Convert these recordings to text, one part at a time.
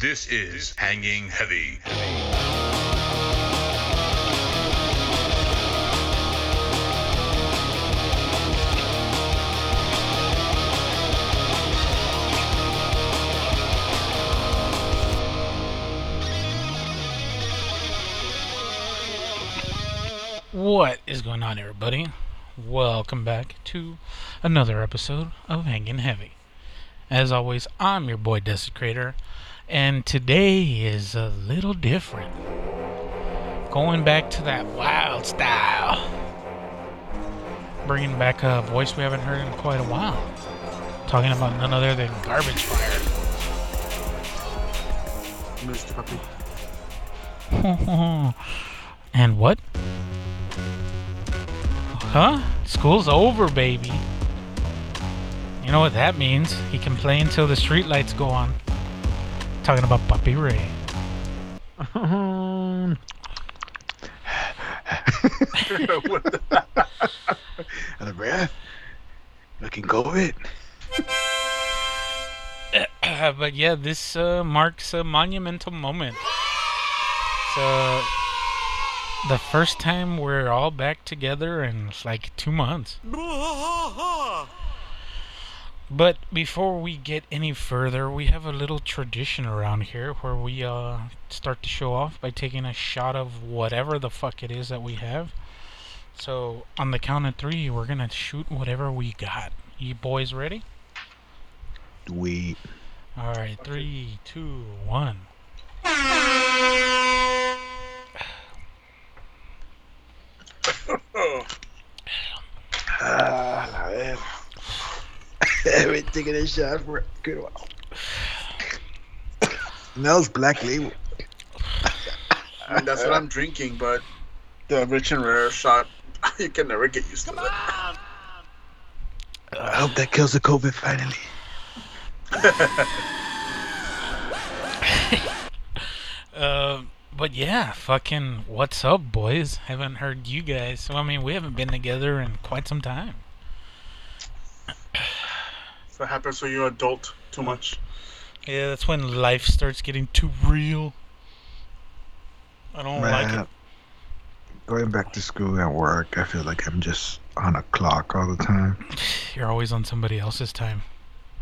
This is Hanging Heavy. What is going on, everybody? Welcome back to another episode of Hanging Heavy. As always, I'm your boy Desecrator, and today is a little different. Going back to that wild style. Bringing back a voice we haven't heard in quite a while. Talking about none other than Garbage Fire. Mr. Puppy. and what? Huh? School's over, baby. You know what that means? He can play until the streetlights go on. Talking about Puppy Ray. what the? Out of breath. Looking COVID. but yeah, this uh, marks a monumental moment. So, the first time we're all back together in like two months. But before we get any further, we have a little tradition around here where we uh, start to show off by taking a shot of whatever the fuck it is that we have. So, on the count of three, we're gonna shoot whatever we got. You boys ready? We. Alright, three, two, one. Ah, la ver. I've been taking a shot for a good while. Smells black label. I mean, that's what I'm drinking, but the rich and rare shot, you can never get used to it. I hope that kills the COVID finally. Uh, but yeah, fucking, what's up, boys? Haven't heard you guys. So, I mean, we haven't been together in quite some time. So it happens when you're adult too much. Yeah, that's when life starts getting too real. I don't like it. Going back to school and work, I feel like I'm just on a clock all the time. You're always on somebody else's time.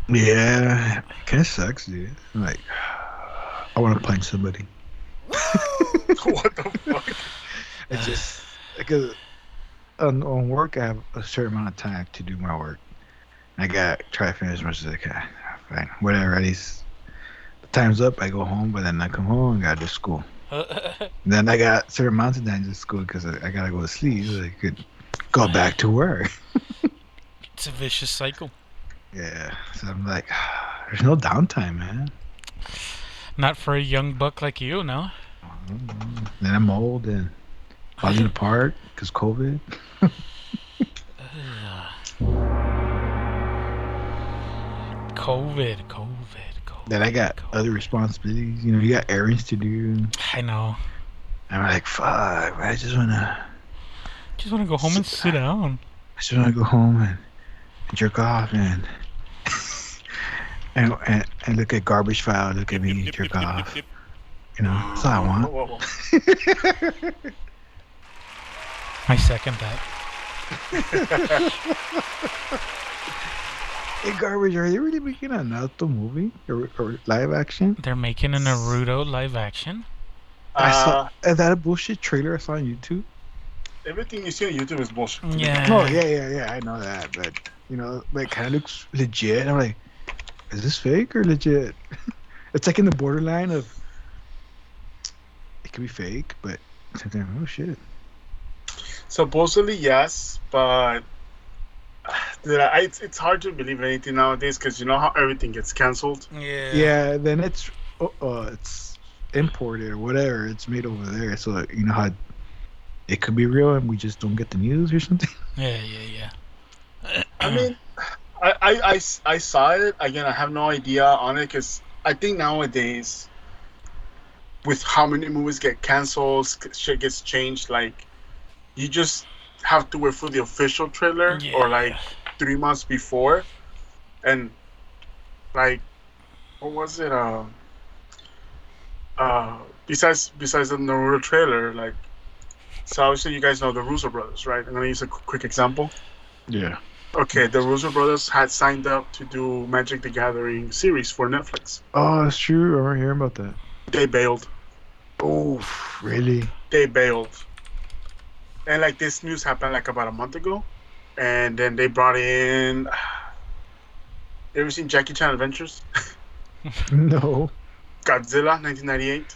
Yeah, kind of sucks, dude. Like, I want to punch somebody. what the fuck? It's just because on, on work, I have a certain amount of time to do my work. I got try to finish as much as I can. Fine, whatever. At least the time's up. I go home, but then I come home and gotta do school. Then I got certain amounts of time to school because I, I gotta go to sleep. So I could go back to work. it's a vicious cycle. Yeah. So I'm like, there's no downtime, man. Not for a young buck like you, no. Mm-hmm. Then I'm old and falling apart because COVID. COVID, COVID, COVID. Then I got COVID. other responsibilities. You know, you got errands to do. I know. I'm like, fuck. I just wanna, Just want to go home and sit down. I just wanna go home and jerk off and and and, and look at Garbage Fire. Look at me jerk off. You know, that's all I want. Whoa, whoa, whoa. I second that. Hey, garbage. Are they really making a Naruto movie or, or live action? They're making a Naruto live action. I saw. Uh, Is that a bullshit trailer I saw on YouTube? everything you see on YouTube is bullshit. Yeah. Oh yeah, yeah, yeah. I know that, but you know, like kind of looks legit. I'm like, is this fake or legit? it's like in the borderline of it could be fake, but oh shit. Supposedly yes, but dude, I, it's, it's hard to believe anything nowadays because you know how everything gets canceled. Yeah. Yeah, then it's uh, uh it's imported or whatever. It's made over there, so you know how it could be real and we just don't get the news or something. Yeah, yeah, yeah. I mean, I I I saw it again. I have no idea on it because I think nowadays, with how many movies get canceled, shit gets changed. Like, you just have to wait for the official trailer or like three months before, and like, what was it? Uh, uh, besides besides the Naruto trailer, like, so obviously you guys know the Russo brothers, right? I'm gonna use a quick example. Yeah. Okay, the Russo brothers had signed up to do Magic the Gathering series for Netflix. Oh, that's true. I remember hearing about that. They bailed. Oh, really? They bailed. And like this news happened like about a month ago, and then they brought in. Ever seen Jackie Chan Adventures? No. Godzilla, 1998.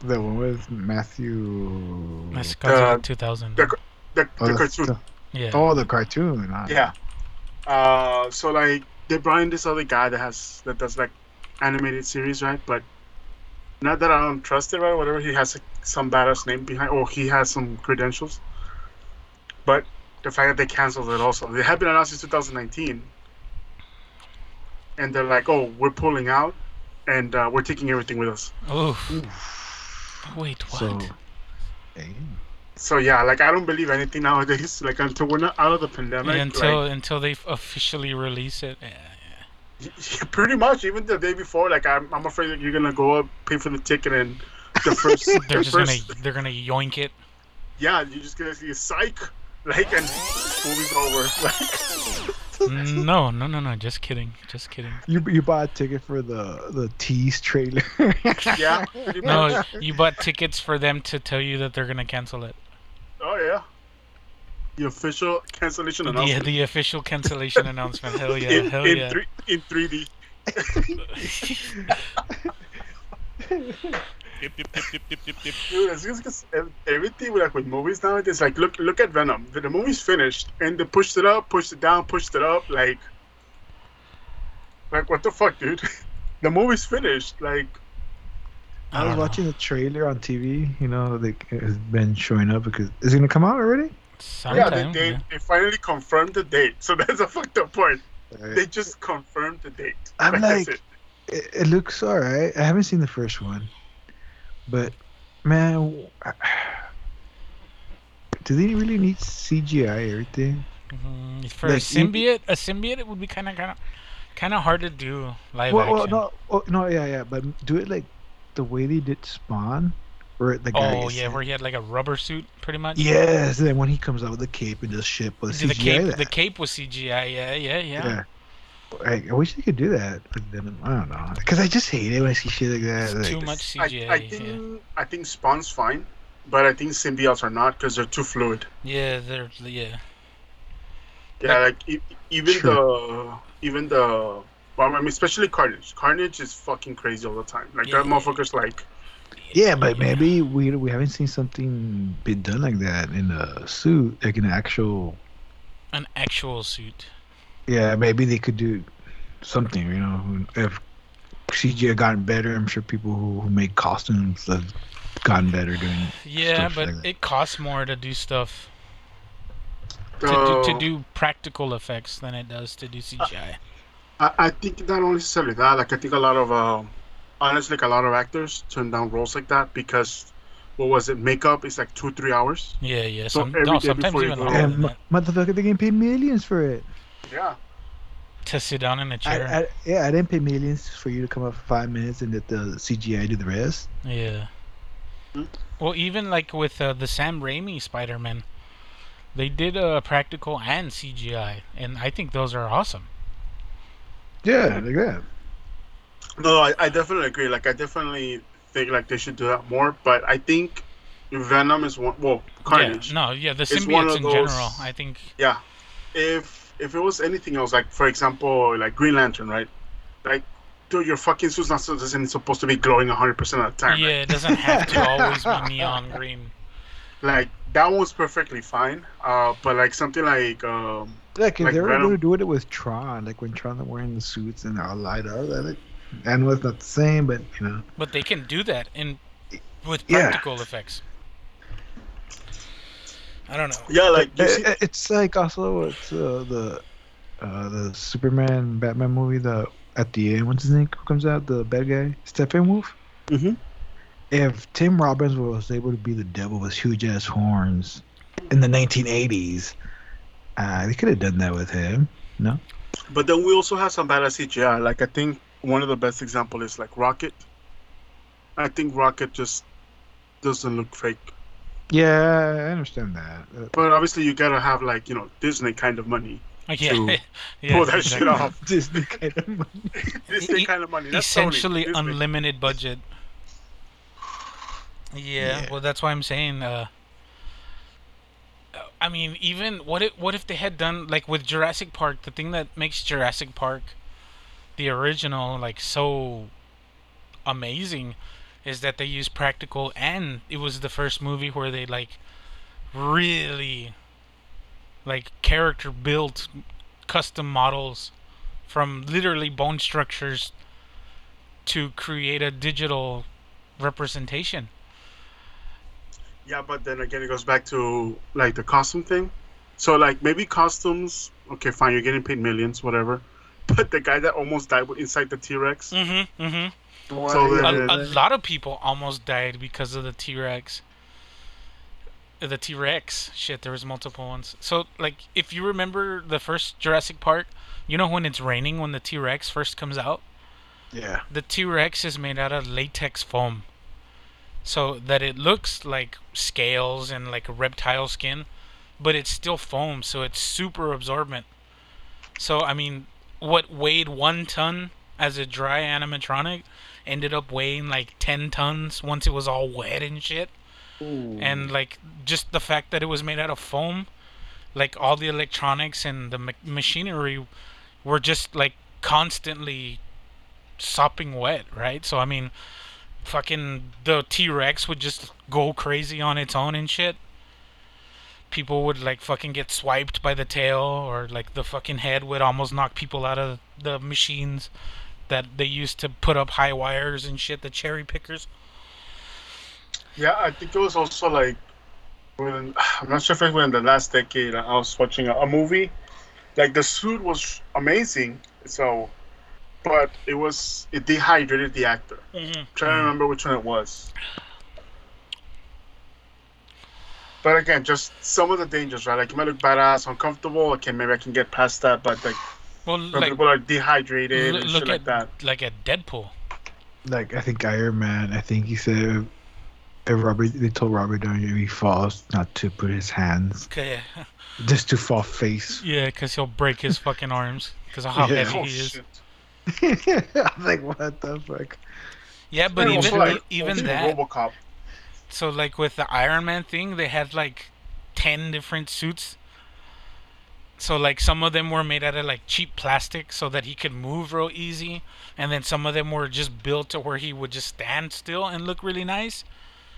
The one with Matthew. That's Uh, 2000. the- The, Oh, the cartoon. the- yeah. oh, the cartoon. ah. Yeah. Uh, so like they brought in this other guy that has that does like animated series, right? But not that I don't trust it, right? Whatever he has like, some badass name behind, or he has some credentials. But the fact that they canceled it also, they had been announced in 2019, and they're like, "Oh, we're pulling out, and uh, we're taking everything with us." Oh. Wait, what? So. So yeah, like I don't believe anything nowadays. Like until we're not out of the pandemic, Yeah, until like, until they officially release it. Yeah, yeah. Yeah, pretty much. Even the day before, like I'm, I'm afraid that you're gonna go up, pay for the ticket, and the first, They're the just first, gonna they're gonna yoink it. yeah, you're just gonna see a psych, like, and movie's over. Like, No, no, no, no. Just kidding. Just kidding. You you bought a ticket for the the tease trailer. yeah. No, you bought tickets for them to tell you that they're gonna cancel it. Oh yeah, the official cancellation announcement. Yeah, the official cancellation announcement. Hell yeah, in, hell in, yeah. three, in 3D. Dude, as it's just 'cause ev- everything with, like with movies nowadays. Like, look, look at Venom. The, the movie's finished, and they pushed it up, pushed it down, pushed it up. Like, like what the fuck, dude? the movie's finished. Like, I I was know. watching the trailer on TV. You know, like it's been showing up because is it gonna come out already? Yeah, they, they, yeah. they finally confirmed the date. So that's a fucked up part. They just confirmed the date. I'm like- it. It, it looks alright. I haven't seen the first one, but man, do they really need CGI everything? Mhm. For a Like, you- symbiote, a symbiote, it would be kind of, kind of, kind of hard to do live well, well, no, oh, no, yeah, yeah, but do it like the way they did Spawn, where the guy. oh is- yeah, where he had like a rubber suit, pretty much. Yes, and then when he comes out with the cape and does shit, but The CGI cape, that. the cape was CGI. Yeah, yeah, yeah. yeah. I, I wish they could do that, but then I don't know, because I just hate it when I see shit like that. It's like, too much I, CGI. I yeah. think I think Spawn's fine, but I think symbiotes are not because they're too fluid. yeah, they're yeah. Yeah, like e- even True. the even the well, I mean, especially Carnage. Carnage is fucking crazy all the time. Like that Yeah. motherfucker's like, Yeah, but maybe we we haven't seen something been done like that in a suit, like an actual. an actual suit. Yeah, maybe they could do something. You know, if CGI had gotten better, I'm sure people who, who make costumes have gotten better doing. Yeah, Stuff but like it costs more to do stuff to, uh, do, to do practical effects than it does to do CGI. I, I think not only necessarily that. Like I think a lot of um, honestly, like a lot of actors turn down roles like that because what was it? Makeup is like two three hours. yeah, yeah. So Some, every no, day sometimes before you even go- longer And than mo- that. motherfucker, they getting paid millions for it. Yeah. to sit down in a chair. I, yeah, I didn't pay millions for you to come up for five minutes and let the CGI do the rest. Yeah. Hmm? Well, even like with uh, the Sam Raimi Spider-Man, they did uh, practical and CGI, and I think those are awesome. Yeah, like that. No, I, I definitely agree. Like I definitely think like they should do that more. But I think Venom is one. Well, Carnage. Yeah, no, yeah, the It's one symbiotes in those- general. I think. Yeah. If if it was anything else, like for example, like Green Lantern, right? Like, dude, your fucking suit's not isn't supposed to be glowing 100 percent of the time. Yeah, right? it doesn't have to always be neon green. Like that one's perfectly fine. Uh, but like something like um, Like if Like they were Venom. going to do it with Tron, like when Tron are wearing the suits and they're all light up, I think. I know it's not the same, but you know. But they can do that in with Yeah. practical effects. I don't know. yeah, like you It- see, it's like also it's uh, the uh, the Superman Batman movie. The at the end, what's his name comes out? The bad guy, Steppenwolf. Mhm. If Tim Robbins was able to be the devil with huge ass horns in the 1980s, uh, they could have done that with him. No. but then we also have some badass CGI. Like I think one of the best example is like Rocket. I think Rocket just doesn't look fake. Yeah, I understand that. But obviously, you gotta have like you know Disney kind of money. Like, yeah, to yeah, pull that exactly. shit off. Disney kind of money. Disney E- kind of money. That's Sony, essentially Disney. unlimited budget. Yeah, Yeah. well, that's why I'm saying. Uh, uh, I mean, even what if what if they had done like with Jurassic Park? The thing that makes Jurassic Park, the original, like so amazing, is that they used practical, and it was the first movie where they like really like character built custom models from literally bone structures to create a digital representation. Yeah, but then again, it goes back to like the costume thing. So like maybe costumes. Okay, fine. You're getting paid millions, whatever. But the guy that almost died inside the T Rex. Mm-hmm. Mm-hmm. So yeah, the- A, a lot of people almost died because of the T Rex. The T Rex. Shit, there was multiple ones. So, like, if you remember the first Jurassic Park, you know when it's raining when the T Rex first comes out? yeah. The T Rex is made out of latex foam. So that it looks like scales and like a reptile skin, but it's still foam, so it's super absorbent. So, I mean, what weighed one ton as a dry animatronic ended up weighing like 10 tons once it was all wet and shit. And like just the fact that it was made out of foam, like all the electronics and the ma- machinery were just like constantly sopping wet, right? So I mean, fucking the T Rex would just go crazy on its own and shit. People would like fucking get swiped by the tail, or like the fucking head would almost knock people out of the machines that they used to put up high wires and shit, the cherry pickers. Yeah, I think it was also like when I'm not sure if it was in the last decade. I was watching a, a movie. Like the suit was amazing, so, but it was it dehydrated the actor. Mm-hmm. trying to remember which one it was. But again, just some of the dangers, right? Like it might look badass, uncomfortable. Okay, maybe I can get past that. But like Well, when like people are dehydrated l- and look shit at like that. like at Deadpool. Like I think Iron Man. I think he said if Robert they told Robert Downey if he falls not to put his hands Okay, just to fall face. yeah, because he'll break his fucking arms because of how Yeah. heavy Oh, he is. I'm like what the fuck? Yeah, but even also, like, e- even that. RoboCop. So like with the Iron Man thing, they had like ten different suits. So like some of them were made out of like cheap plastic so that he could move real easy, and then some of them were just built to where he would just stand still and look really nice.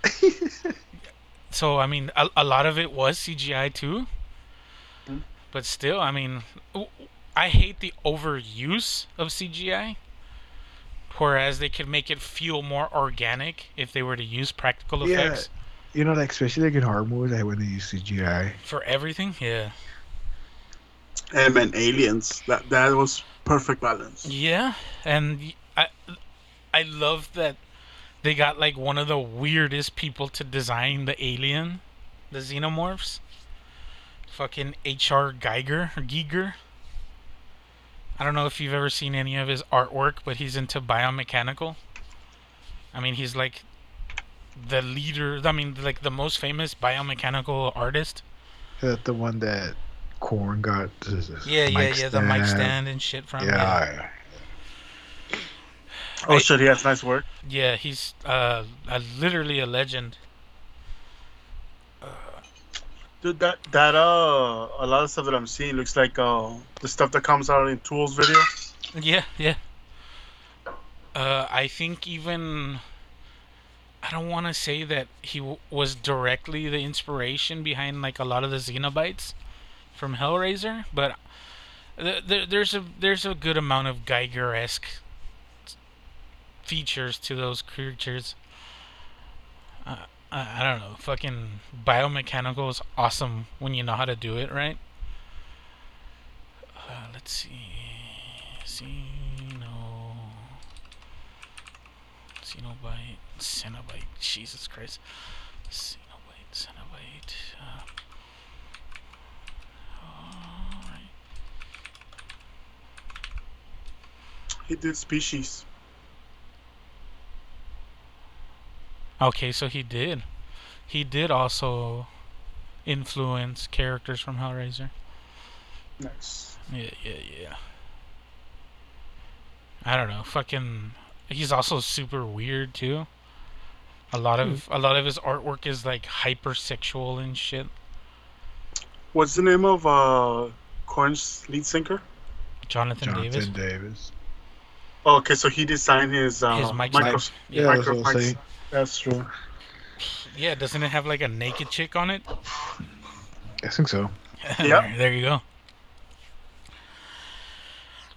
So I mean, a, a lot of it was CGI too. Mhm. But still, I mean, I hate the overuse of CGI. Whereas they could make it feel more organic if they were to use practical Yeah. effects You know, like especially like in horror movies, like when they use CGI. for everything. Yeah. And man, aliens. That that was perfect balance. Yeah, and I I love that they got like one of the weirdest people to design the alien, the xenomorphs. Fucking H.R. Geiger or Giger. I don't know if you've ever seen any of his artwork, but he's into biomechanical. I mean, he's like the leader. I mean, like the most famous biomechanical artist. That the one that Korn got. this- this Yeah, yeah, mic yeah. The mic stand and shit from. Yeah, yeah. Oh I- shit, he has nice work. Yeah, he's uh, a, literally a legend. Dude, that that uh, a lot of stuff that I'm seeing looks like uh, the stuff that comes out in Tools video. Yeah, yeah. Uh, I think even I don't want to say that he w- was directly the inspiration behind like a lot of the Xenobites from Hellraiser, but th- th- there's a there's a good amount of Geiger-esque features to those creatures. I, I don't know. Fucking biomechanical is awesome when you know how to do it, right? Uh, let's see. Xeno. Xenobite. Cenobite. Jesus Christ. Xenobite. Cenobite. Uh, alright. He did Species. Okay, so he did. He did also influence characters from Hellraiser. Nice. Yeah, yeah, yeah. I don't know. Fucking. He's also super weird too. A lot of a lot of his artwork is like hypersexual and shit. What's the name of uh Korn's lead singer? Jonathan, Davis. Jonathan Davis. Oh, okay, so he designed his uh, His mic micro- stand. Yeah, Yeah. that's what I'm micro- saying. That's true. Yeah, doesn't it have like a naked chick on it? I think so. Yep. there, there you go.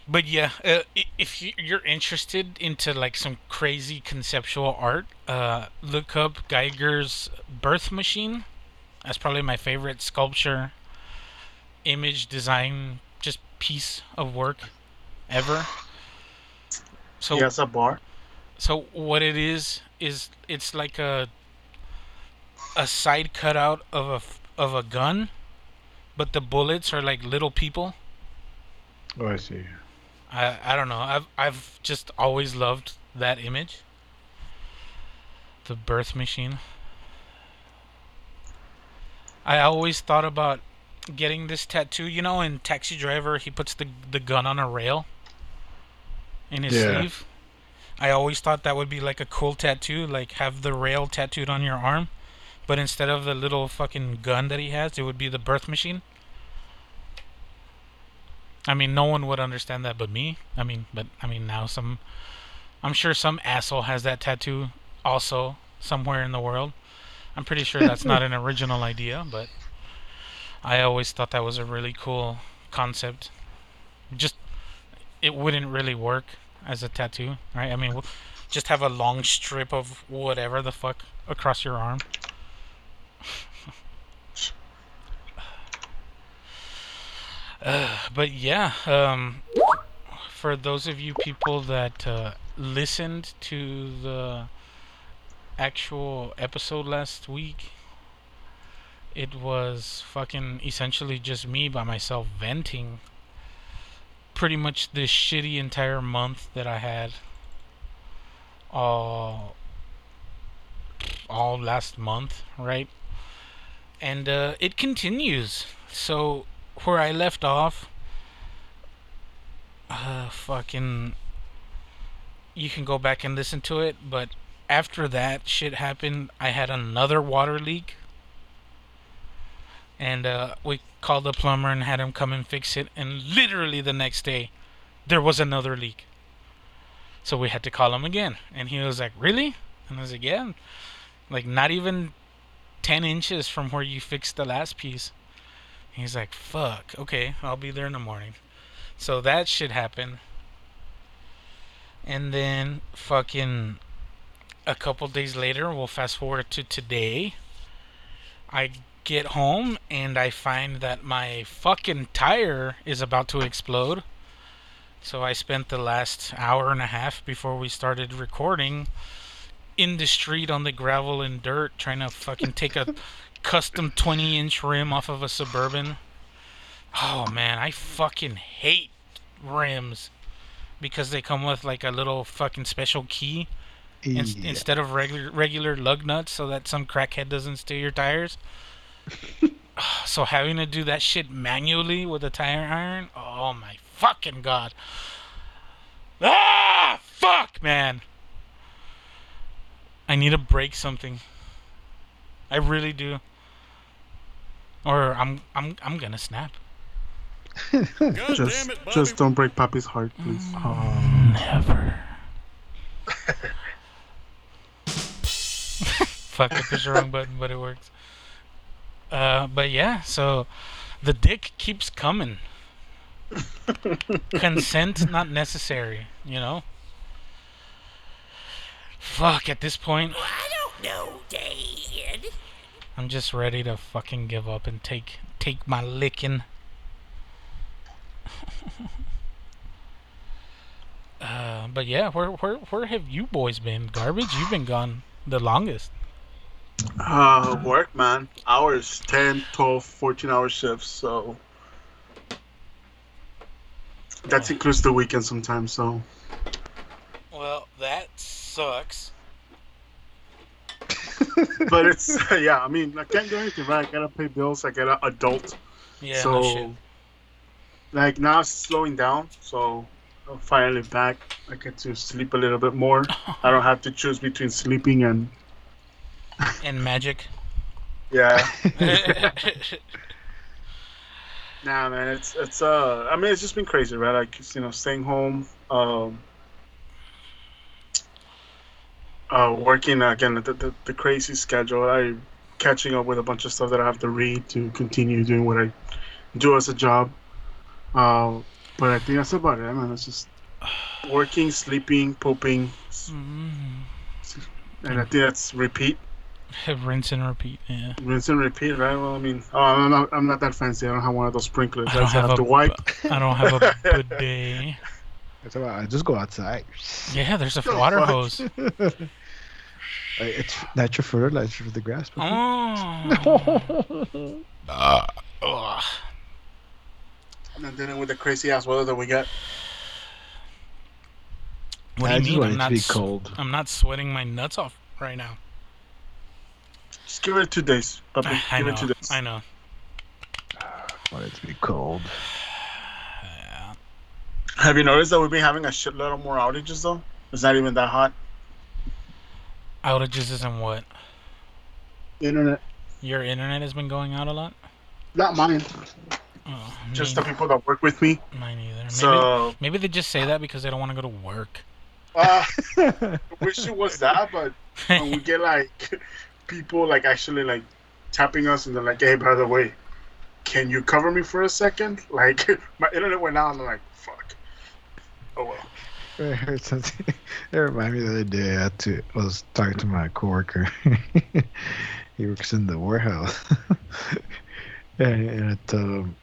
But yeah, uh, if you- you're interested into like some crazy conceptual art, uh, look up Geiger's Birth Machine. That's probably my favorite sculpture, image design, just piece of work ever. So he has a bar. So what it is is it's like a a side cutout of a of a gun, but the bullets are like little people. Oh, I see. I I don't know. I've I've just always loved that image. The birth machine. I always thought about getting this tattoo. You know, in Taxi Driver, he puts the the gun on a rail in his Yeah. sleeve. I always thought that would be like a cool tattoo, like have the rail tattooed on your arm, but instead of the little fucking gun that he has, it would be the birth machine. I mean, no one would understand that but me. I mean, but I mean now some I'm sure some asshole has that tattoo also somewhere in the world. I'm pretty sure that's not an original idea, but I always thought that was a really cool concept. Just it wouldn't really work as a tattoo, right? I mean, w- just have a long strip of whatever the fuck across your arm. Uh, but yeah, um, for those of you people that uh, listened to the actual episode last week, it was fucking essentially just me by myself venting pretty much this shitty entire month that I had all all last month, right? And uh, it continues. So where I left off, uh, fucking, you can go back and listen to it. But after that shit happened, I had another water leak, and uh, we called the plumber and had him come and fix it. And literally the next day, there was another leak. So we had to call him again, and he was like, "Really?" And I was like, "Yeah." Like not even ten inches from where you fixed the last piece. He's like, fuck, okay, I'll be there in the morning. So that shit happened. And then fucking a couple days later, we'll fast forward to today. I get home and I find that my fucking tire is about to explode. So I spent the last hour and a half before we started recording in the street on the gravel and dirt trying to fucking take a custom 20 inch rim off of a suburban. Oh man, I fucking hate rims because they come with like a little fucking special key in- Yeah. instead of regular regular lug nuts so that some crackhead doesn't steal your tires. so having to do that shit manually with a tire iron, oh my fucking god. Ah, fuck, man. I need to break something. I really do. Or I'm I'm I'm gonna snap. Just, just don't break Papi's heart, please. Mm. Never. Fuck, I pushed the wrong button, but it works. Uh, but yeah, so the dick keeps coming. Consent not necessary, you know? Fuck, at this point, I don't know, Dad. I'm just ready to fucking give up and take take my licking. uh, but yeah, where where where have you boys been? Garbage, you've been gone the longest. Uh, work, man. Hours, 10, 12, 14 hour shifts, so. That includes the weekend sometimes, so. Well, that sucks. but it's yeah. I mean, I can't do anything. Right? I gotta pay bills. I gotta adult. Yeah, so, no shit. like now it's slowing down. So I'm finally back. I get to sleep a little bit more. I don't have to choose between sleeping and And magic. yeah. Nah, man, it's it's uh, I mean, it's just been crazy, right? Like you know, staying home, um, uh, working again, the, the the crazy schedule. I catching up with a bunch of stuff that I have to read to continue doing what I do as a job. Um, but I think that's about it, man. It's just working, sleeping, pooping, Mm. and I think that's repeat, Rinse and repeat. Yeah. rinse and repeat, right? Well, I mean, oh, I'm not, I'm not that fancy. I don't have one of those sprinklers. I I don't just have, have to wipe. I don't have a bidet. That's why I just go outside. Yeah, there's a The water fuck? hose. It's natural fertilizer for the grass. puppy. Oh. Ah, ugh. And then dealing with the crazy ass weather that we got. What I do just you mean? I'm not. be cold. I'm not sweating my nuts off right now. Just give it two days, puppy. I give know. it two days. I know. want it to be cold. Yeah. Have you noticed that we've been having a shitload of more outages though? It's not even that hot. Outages isn't what Internet. your internet has been going out a lot. Not mine. Oh, Just the people that work with me. mine either. Maybe, So maybe they just say that because they don't want to go to work. uh, I wish it was that, but when we get like people like actually like tapping us and they're like, "Hey, by the way, can you cover me for a second? Like my internet went out, and I'm like, "Fuck." Oh well. I heard something. It reminded me the other day. I, had to, I was talking to my coworker. he works in the warehouse, and, and I told him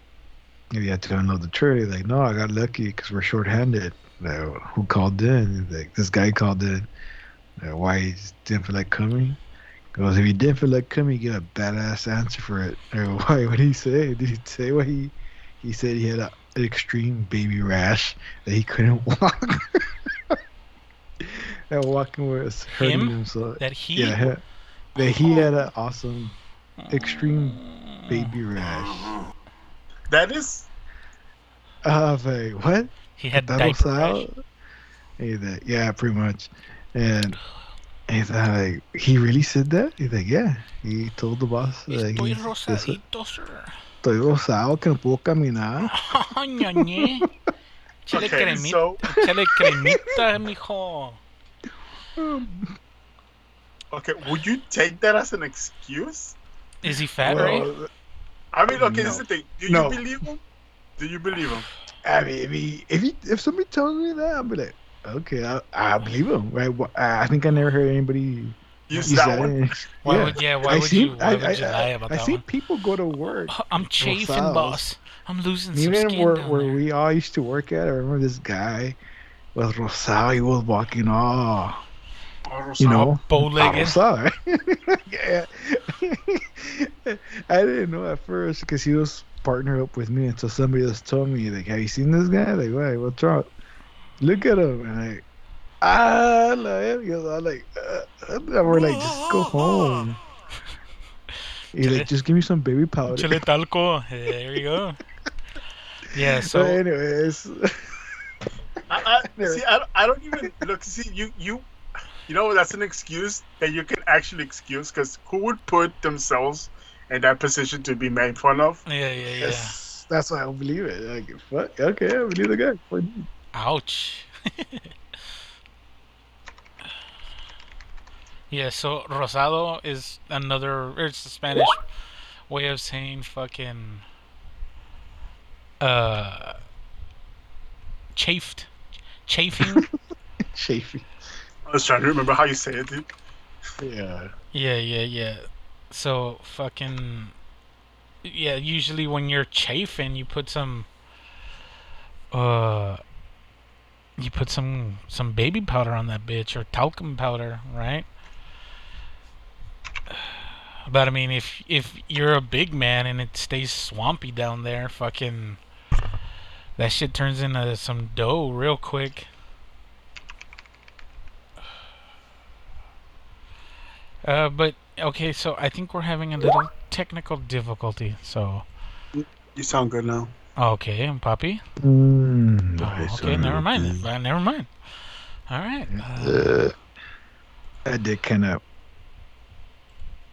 he had to unload the trailer. He's like, "No, I got lucky because we're short-handed." Like, who called in? Like, "This guy called in." Like, Why he didn't feel like coming? He goes, if he didn't feel like coming, you get a badass answer for it. I go, why? What did he say? Did he say what he? He said he had a, an extreme baby rash that he couldn't walk. that walking was hurting Him? him. so That he. yeah, he- that he had an awesome extreme uh, baby rash. That is I was like, what? He had That diaper rash. out? He's like, yeah, pretty much. And he's like, he really said that? He's like, yeah. He told the boss that Estoy he's this- rosadito, sir. estoy rosado que no puedo caminar. Ñañe. Échale okay. cremita, So échale cremita, mijo. okay, would you take that as an excuse? Is he fat, right? Well, I mean, okay, this is No. the thing. Do No. you believe him? Do you believe him? I mean, if he, if, he, if somebody tells me that, I'll be like, okay, I, I believe him. Right? Wh- I I think I never heard anybody Use use that that. one. Why yeah. would yeah? Why I would seen- you? Why I- would I- you lie about I that see one? people go to work. Uh, I'm chafing, boss. I'm losing some Even skin where, down where there. we all used to work at, I remember this guy was rosado. He was walking all, Oh, you oh, know, bow-legged. rosado, yeah. I didn't know at first because he was partnered up with me until somebody else told me, like, have you seen this guy? Like, wait, what's wrong? Look at him. And I, ah, like, he was all like, uh, and we're like, just go home. He's like, just give me some baby powder. Chile talco. There you go. Yeah. So, So anyways, I, I, see, I, don't- I don't even look. See, you, you, you know, that's an excuse that you can actually excuse because who would put themselves in that position to be made fun of? yeah, yeah, yeah. Yes, that's why I don't believe it. Like, fuck, okay, I believe the guy. Fuck. Ouch. yeah, so rosado is another it's a Spanish way of saying fucking uh chafed. Chafing? Chafy. I was trying to remember how you say it, dude. Yeah. yeah, yeah, yeah. So fucking yeah, usually when you're chafing you put some uh you put some some baby powder on that bitch or talcum powder, right? But I mean, if if you're a big man and it stays swampy down there, fucking that shit turns into some dough real quick. Uh, but Okay, so I think we're having a little technical difficulty. So, You sound good now. Okay, Poppy. Mm, Oh, okay, never mind. Uh, never mind. All right. Uh, Uh, I did kind of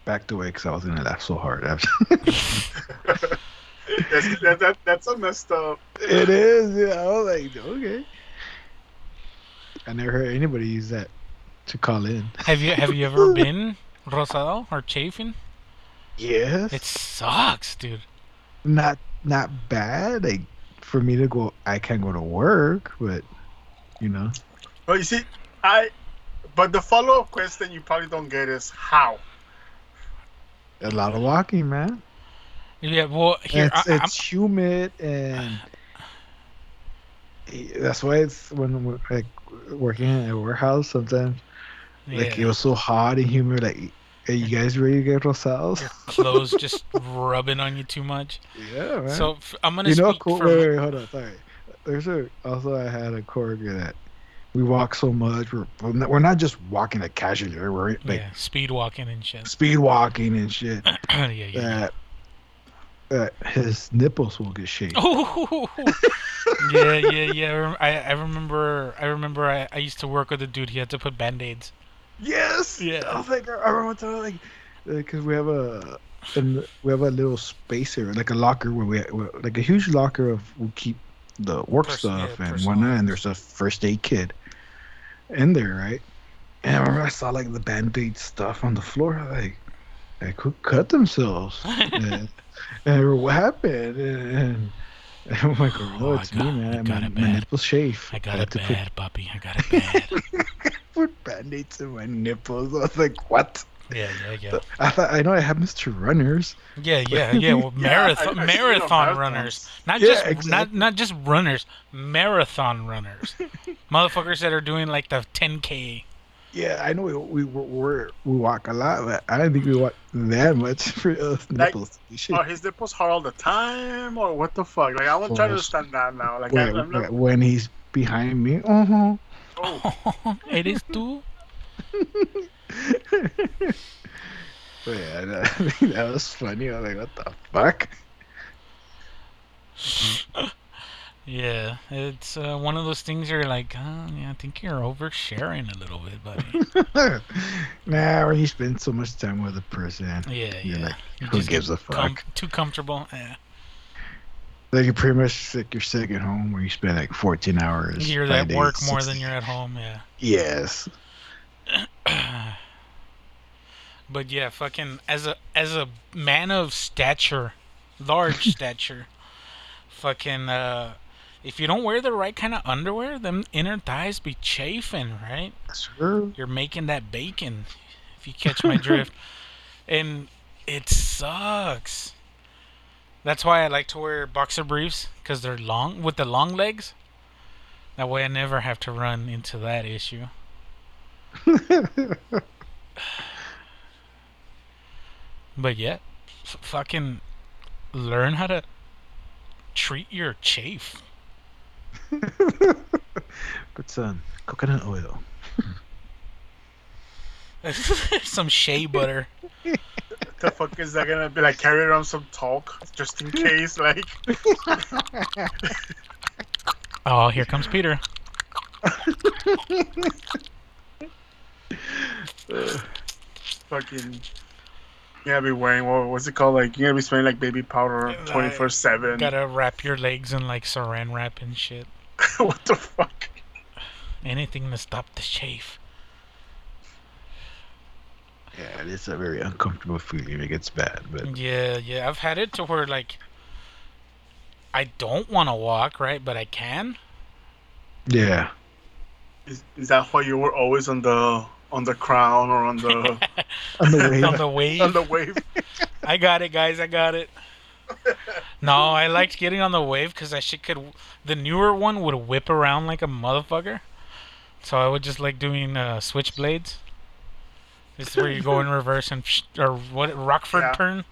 backed away because I was gonna laugh so hard. After. That's, that, that, that's a messed up. it is. Yeah, I was like, okay. I never heard anybody use that to call in. have you have you ever been rosado or chafing? Yes. It sucks, dude. not not bad. Like for me to go, I can't go to work, but you know, But you see, I. But the follow up question you probably don't get is how. a lot of walking, man. Yeah. Well, here it's, I, it's humid and that's why it's when we're like working in a warehouse sometimes like it was so hot and humid like are you guys ready to get rosales your clothes just rubbing on you too much. yeah man So f- I'm gonna you know speak cool for wait, wait hold on sorry there's a also i had a coworker that we walk so much we're we're not, just walking a casual. we're like yeah, speed walking and shit. speed walking and shit yeah, yeah. that that his nipples will get shaved Oh, yeah, yeah, yeah. I I, I remember. I remember. I, I used to work with a dude. He had to put band-aids. Yes. Yeah. I was like, I remember one time, like, uh, because we have a, and we have a little space spacer, like a locker where we, like a huge locker of we keep the work Person- yeah, stuff and whatnot, and there's a first aid kit in there, right? And I remember I saw like the band-aid stuff on the floor, like, like who cut themselves? and, and what happened? And, and I'm like, oh, Oh, I it's got- me, I man. got My, it my bad. nipples shave. I got had it to put bad, puppy. I got it bad. put band-aids in my nipples. I was like, what? yeah, yeah, yeah. I thought I know I have Mr. Runners. Yeah, yeah, yeah. Well, Yeah, marathon, I- I see it on marathon marathons. runners, not Yeah, just not not just runners, marathon runners, motherfuckers that are doing like the 10k. Yeah, I know we we we we walk a lot, but I don't think we walk that much for us Like- nipples. Shit. Are his nipples hard all the time, or what the fuck? Like I want to try to False. understand that now. Like when, I'm not, when he's behind me, uh oh, it is too. But yeah, that, that was funny. I was like, what the fuck? Yeah, it's uh, one of those things you're like, oh, yeah, I think you're oversharing a little bit, buddy. nah, when you spend so much time with a person, Yeah, you're yeah. like, who just gives a fuck? Com- too comfortable. Yeah. like you pretty much like you're sick at home where you spend like 14 hours. You're at work more than you're at home. Yeah. Yes. But yeah, fucking as a as a man of stature, large stature, fucking uh, if you don't wear the right kind of underwear, them inner thighs be chafing, right? Sure. You're making that bacon, if you catch my drift. And it sucks. That's why I like to wear boxer briefs because they're long with the long legs. That way I never have to run into that issue. But yeah, f- fucking learn how to treat your chafe. Put some um, coconut oil. some shea butter. the fuck is that gonna be? Like carry around some talc just in case, like Oh, here comes Peter. fucking. You gotta be wearing what? What's it called? Like you gotta be smelling like baby powder twenty four seven. Gotta wrap your legs in like saran wrap and shit. What the fuck? Anything to stop the chafe. Yeah, it is a very uncomfortable feeling. It gets bad, but Yeah, yeah. I've had it to where like I don't want to walk, right? But I can. yeah. Is, is that why you were always on the on the crown or on the On the way. On the wave. on the wave? I got it, guys. I got it. No, I liked getting on the wave because that shit could. The newer one would whip around like a motherfucker. So I would just like doing uh, switchblades. This is where you go in reverse and psh, or what Rockford Yeah. turn,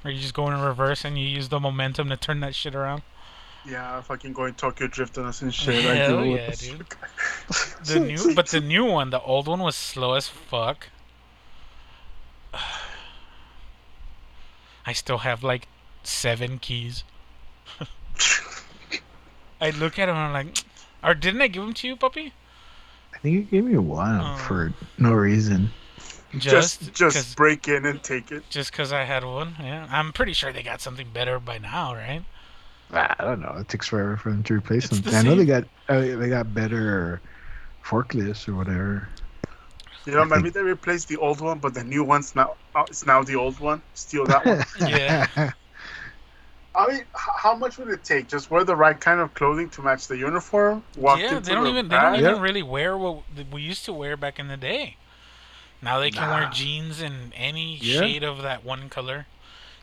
where you just go in reverse and you use the momentum to turn that shit around. Yeah, fucking going Tokyo drift on us and shit. Hell dude, what yeah, the dude. The new, but the new one, the old one was slow as fuck. I still have like seven keys. I look at him and I'm like, or didn't I give them to you, puppy? I think you gave me one Oh. for no reason. Just just break in and take it. just because I had one. Yeah, I'm pretty sure they got something better by now, right? I don't know. It takes forever for them to replace It's them. the I know they got uh, they got better forklifts or whatever. You know, I maybe think- they replaced the old one, but the new one's now uh, it's now the old one. Steal that one. Yeah. I mean, how much would it take? Just wear the right kind of clothing to match the uniform. Walk yeah, into they don't the even they don't back? even Yeah. really wear what we used to wear back in the day. Now they can wear jeans in any Yeah. shade of that one color.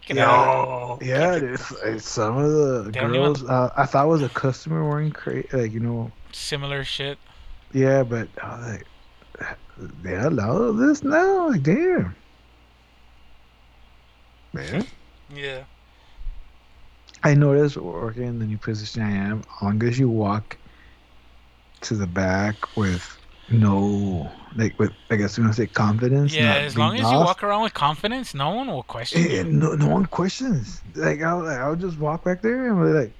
Get Yeah. out. No. Yeah, it's, it's some of the They don't girls. Uh, I thought was a customer wearing cra- like you know. Similar shit. Yeah, but I was like, they allow this now. Like, damn. Man, Yeah. I noticed working in the new position I am. As long as you walk to the back with no, like, with I guess you want to say confidence. Yeah, as long as being you walk around with confidence, no one will question Eh, you. no, no one questions. Like I'll, I'll just walk back there and be like,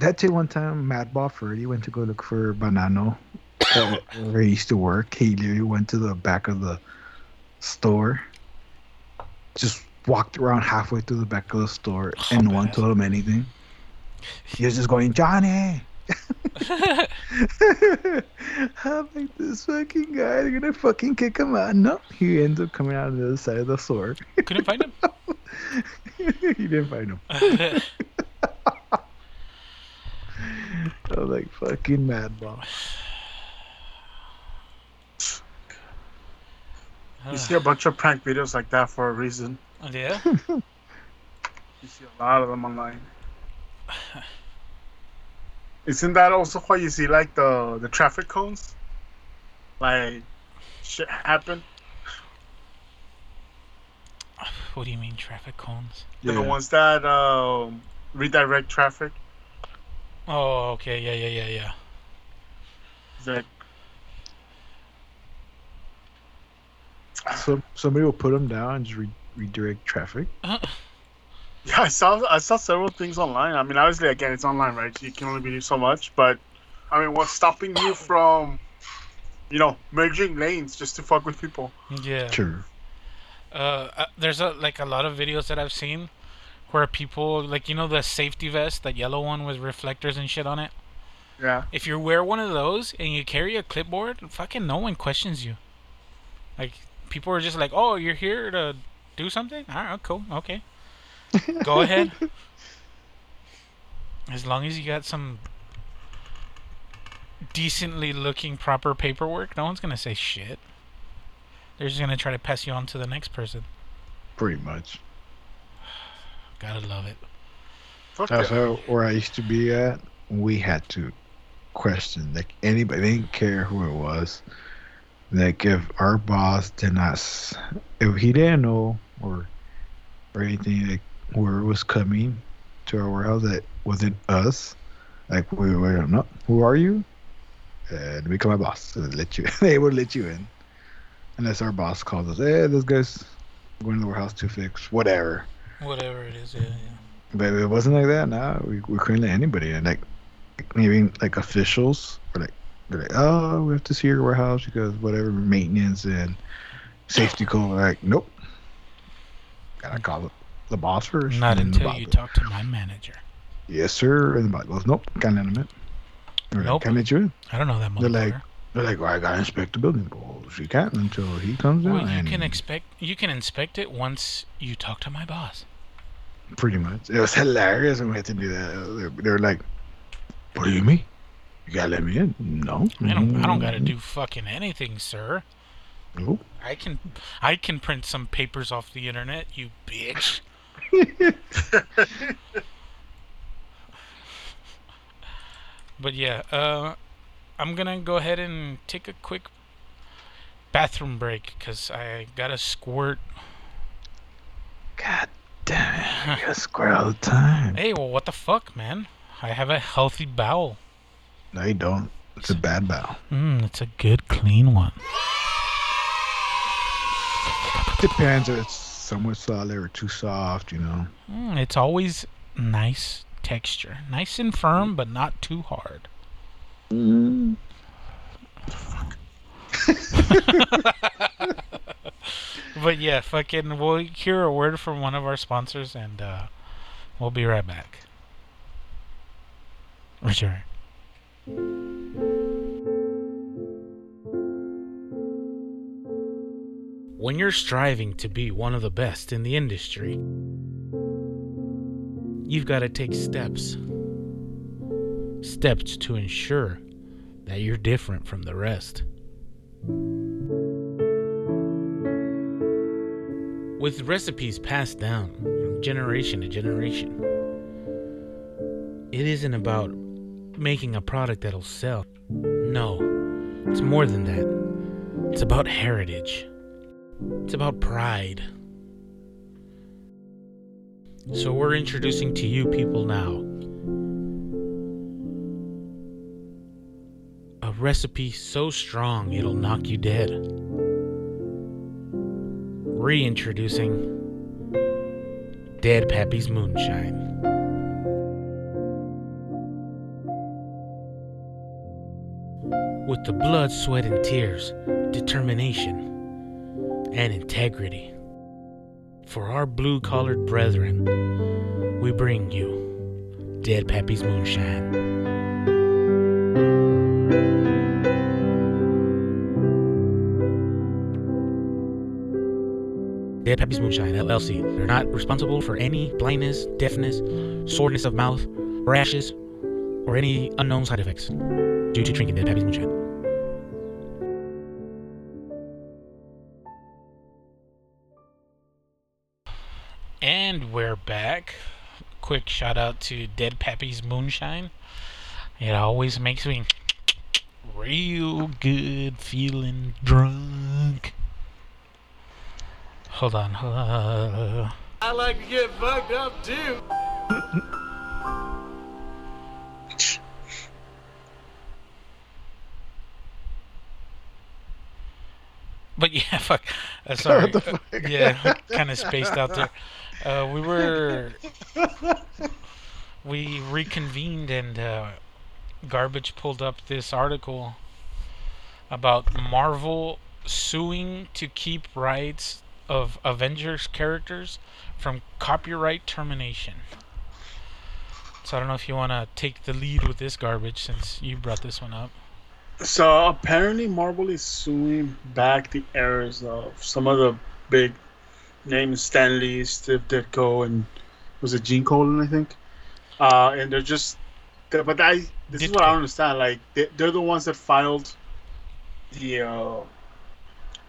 that day one time, Matt Bob Freddy went to go look for Banano, where he used to work. He literally went to the back of the store, just walked around halfway through the back of the store, oh, and no one told him anything. He was just going, Johnny. I'm like, this fucking guy, they're gonna fucking kick him out. No, he ends up coming out on the other side of the store. Couldn't find him. he didn't find him. I was like, fucking mad bomb. You see a bunch of prank videos like that for a reason. Yeah. You see a lot of them online. Isn't that also why you see like the the traffic cones? Like shit happen. What do you mean traffic cones? The ones that um, redirect traffic. Oh, okay. Yeah, yeah, yeah, yeah. Is that So somebody will put them down and just re- redirect traffic. yeah, I saw I saw several things online. I mean, obviously, again, it's online, right? You can only do so much. But I mean, what's stopping you from, you know, merging lanes just to fuck with people? Yeah. Sure. Uh, uh, there's a like a lot of videos that I've seen where people like you know the safety vest, that yellow one with reflectors and shit on it. Yeah. If you wear one of those and you carry a clipboard, fucking no one questions you. Like people are just like, "Oh, you're here to do something? All right, cool, okay, go ahead." As long as you got some decently looking proper paperwork, no one's gonna say shit. They're just gonna try to pass you on to the next person. Pretty much. Gotta love it. Fuck That's how where I used to be at. We had to question like anybody. They didn't care who it was. Like if our boss did not, if he didn't know or or anything like where it was coming to our warehouse that wasn't us, like we were not. Who are you? And become my boss. So they let you. they would let you in, unless our boss calls us. Hey, this guy's going to the warehouse to fix whatever. Whatever it is, yeah, yeah. But it wasn't like that. Now we, we couldn't let anybody in. Like, maybe like officials were like, they're like, oh, we have to see your warehouse because whatever maintenance and safety code. Like, nope. Gotta call the, the boss first. Not until you talk to my manager. Yes, sir. And the boss goes, nope, can't let him in. We're like, Nope. can't let you in. I don't know that They're like, they're like, well, I gotta inspect the building. Well, she can't until he comes in. Well, you can expect you can inspect it once you talk to my boss. Pretty much. It was hilarious when we had to do that. They- They were like, what do you mean? You gotta let me in? No. I don't I don't gotta mm-hmm. do fucking anything, sir. Nope. I can I can print some papers off the internet, you bitch. but yeah, uh I'm gonna go ahead and take a quick bathroom break because I got to squirt. God damn it. I gotta all the time. Hey, well, what the fuck, man? I have a healthy bowel. No, you don't. It's a bad bowel. Mmm, it's a good, clean one. Depends if it's somewhat solid or too soft. You know. Mm, it's always nice texture, nice and firm, but not too hard. Mm. But yeah, fucking, we'll hear a word from one of our sponsors, and uh, we'll be right back. Return. When you're striving to be one of the best in the industry, you've got to take steps. Steps to ensure that you're different from the rest. With recipes passed down from generation to generation, it isn't about making a product that'll sell. No, it's more than that. It's about heritage. It's about pride. So we're introducing to you people now a recipe so strong it'll knock you dead. Reintroducing Dead Pappy's Moonshine. With the blood, sweat, and tears, determination, and integrity. For our blue collared brethren, we bring you Dead Pappy's Moonshine. Dead Pappy's Moonshine LLC. They're not responsible for any blindness, deafness, soreness of mouth, rashes, or any unknown side effects due to drinking Dead Pappy's Moonshine. And we're back. Quick shout out to Dead Pappy's Moonshine. It always makes me real good feeling drunk. Hold on. Uh, I like to get fucked up too. but yeah, fuck. Uh, sorry. What the fuck? yeah, kind of spaced out there. Uh, we were. We reconvened and uh, Garbage pulled up this article about Marvel suing to keep rights of Avengers characters from copyright termination. So I don't know if you want to take the lead with this garbage since you brought this one up. So apparently, Marvel is suing back the errors of some of the big names: Stan Lee, Steve Ditko, and was it Gene Colan? I think. Uh, and they're just, but I this is what I understand. Like they, they're the ones that filed the uh,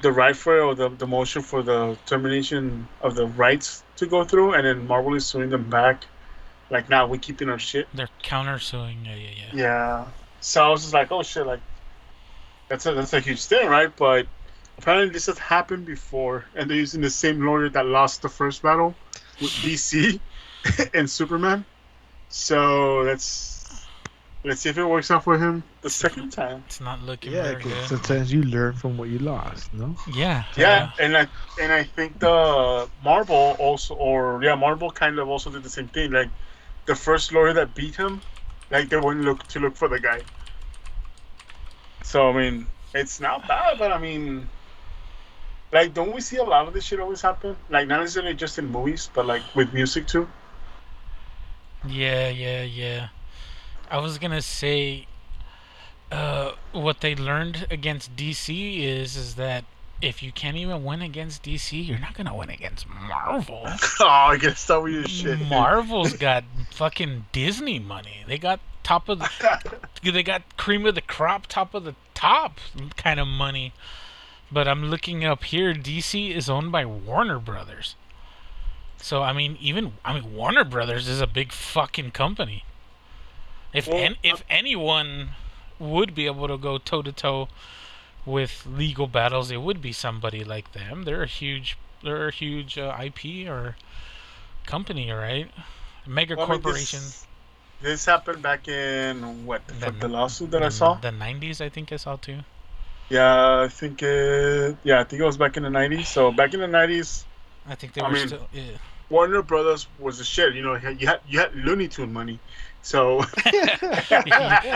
the right for or the, the motion for the termination of the rights to go through, and then Marvel is suing them back. Like now, we're keeping our shit. They're counter suing. Yeah, yeah, yeah. Yeah. So I was just like, oh shit, like that's a that's a huge thing, right? But apparently this has happened before, and they're using the same lawyer that lost the first battle with DC and Superman. So let's let's see if it works out for him the second time. It's not looking Yeah, very good. sometimes you learn from what you lost. No. Yeah. Yeah, and I and I think the Marvel also, or yeah, Marvel kind of also did the same thing. Like the first lawyer that beat him, like they wouldn't look to look for the guy. So I mean, it's not bad, but I mean, like, don't we see a lot of this shit always happen? Like not necessarily just in movies, but like with music too. Yeah, yeah, yeah. I was gonna say, uh, what they learned against DC is is that if you can't even win against DC, you're not gonna win against Marvel. oh, I guess that was your shit. Marvel's got fucking Disney money. They got top of the, they got cream of the crop, top of the top kind of money. But I'm looking up here. DC is owned by Warner Brothers. So I mean, even I mean, Warner Brothers is a big fucking company. If Well, an, if anyone would be able to go toe to toe with legal battles, it would be somebody like them. They're a huge, they're a huge uh, IP or company, right? Mega Well, I mean, corporation. This, this happened back in what the, The- the lawsuit that I saw. The 90s, I think I saw too. Yeah, I think it. Yeah, I think it was back in the '90s. So back in the '90s, I think they I were mean- still. Yeah. Warner Brothers was a shit. You know, you had you had, Looney Tune money, so you,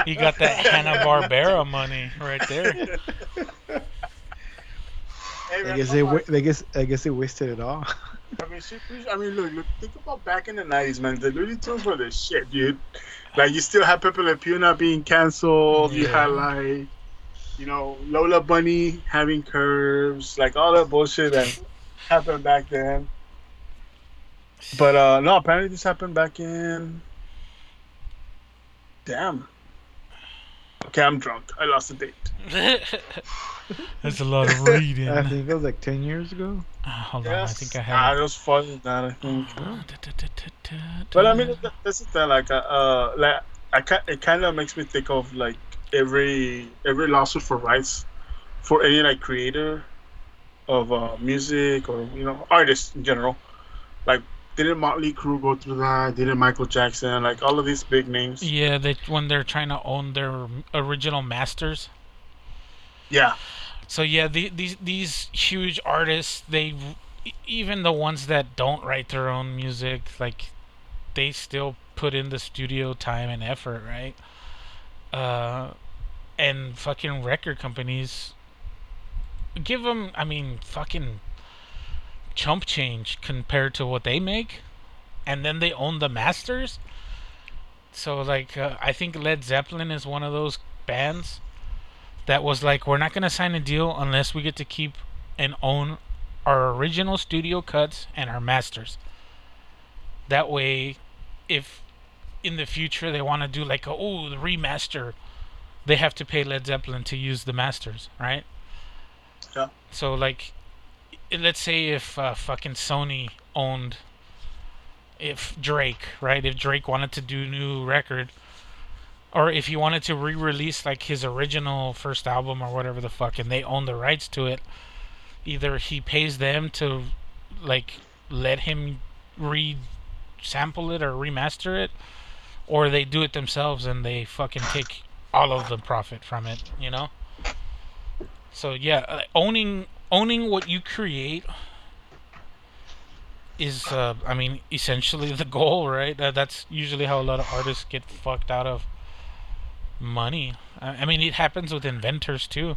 you got that Hanna Barbera money right there. Hey, I guess come they, wa- I guess, I guess they wasted it all. I mean, shit, please- I mean, look, look, think about back in the nineties, man. The Looney Tunes were the shit, dude. Like, you still had Pepe Le Pew not being canceled. You had like, you know, Lola Bunny having curves, like all that bullshit that happened back then. But uh no, apparently this happened back in. Damn. Okay, I'm drunk. I lost the date. That's a lot of reading. I think it was like ten years ago. Uh, hold on, I think I Ah, have. it was fun than that. I think. Uh, But I mean, this is the like uh, uh like I ca- it kind of makes me think of like every every lawsuit for rights for any like creator of uh music or you know artists in general. Like didn't Motley Crue go through that? Didn't Michael Jackson? Like all of these big names. Yeah, they when they're trying to own their original masters. Yeah. So yeah, the, these these huge artists, they even the ones that don't write their own music, like they still put in the studio time and effort, right? Uh, and fucking record companies give them, I mean, fucking chump change compared to what they make, and then they own the masters. So like, uh, I think Led Zeppelin is one of those bands that was like, we're not gonna sign a deal unless we get to keep and own our original studio cuts and our masters. That way, if in the future they want to do like, a, oh, the remaster, they have to pay Led Zeppelin to use the masters, right? Yeah. So like, let's say if uh, fucking Sony owned, if Drake, right? If Drake wanted to do new record, or if he wanted to re-release like his original first album or whatever the fuck, and they own the rights to it, either he pays them to like let him re-sample it or remaster it, or they do it themselves and they fucking take all of the profit from it, you know. So yeah, uh, owning owning what you create is, uh, I mean, essentially the goal, right? Uh, that's usually how a lot of artists get fucked out of money. I, I mean, it happens with inventors too.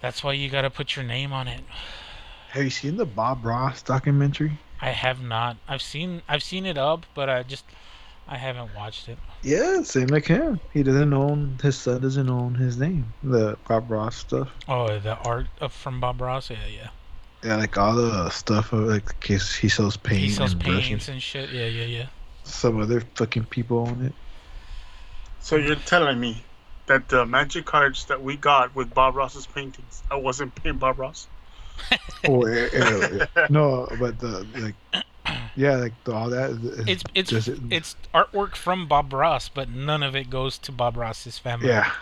That's why you gotta put your name on it. Have you seen the Bob Ross documentary? I have not. I've seen I've seen it up, but I just I haven't watched it. Yeah, same like him. He doesn't own his son doesn't own his name. The Bob Ross stuff. Oh, the art of, from Bob Ross. Yeah, yeah. Yeah, like all the stuff of like case he sells paint He sells and paints brushes. and shit. Yeah, yeah, yeah. Some other fucking people own it. So you're telling me that the magic cards that we got with Bob Ross's paintings, I wasn't paying Bob Ross. Oh, no, but the like, yeah, like all that. It's it's it's artwork from Bob Ross, but none of it goes to Bob Ross's family. yeah.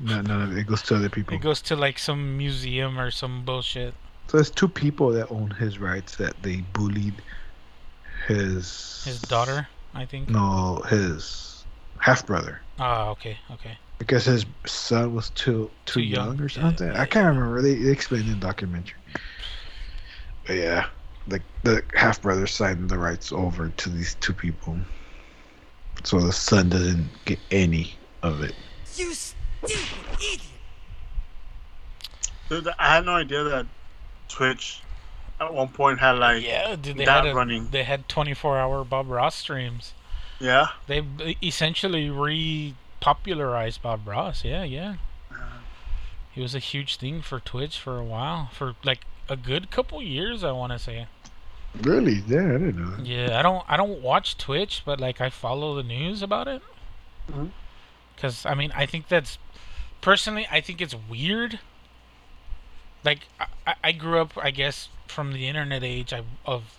No, none of it goes to other people. It goes to like some museum or some bullshit. So there's two people that own his rights that they bullied his His daughter, I think. No, his half brother. Ah, okay, okay. Because his son was too too, Too young, young, or something. yeah, I can't remember. They, they explained in the documentary. But yeah, the the half brother signed the rights over to these two people, so the son doesn't get any of it. You stupid idiot! Dude, I had no idea that Twitch at one point had like yeah. Yeah, dude, they that had a, running. they had 24-hour Bob Ross streams. Yeah. They essentially re-popularized Bob Ross. Yeah, yeah. He was a huge thing for Twitch for a while, for like a good couple years, I want to say. Really? Yeah, I didn't know. That. Yeah, I don't I don't watch Twitch, but like I follow the news about it. Mhm. Cuz I mean, I think that's personally I think it's weird. Like I- I, I grew up I guess from the internet age I, of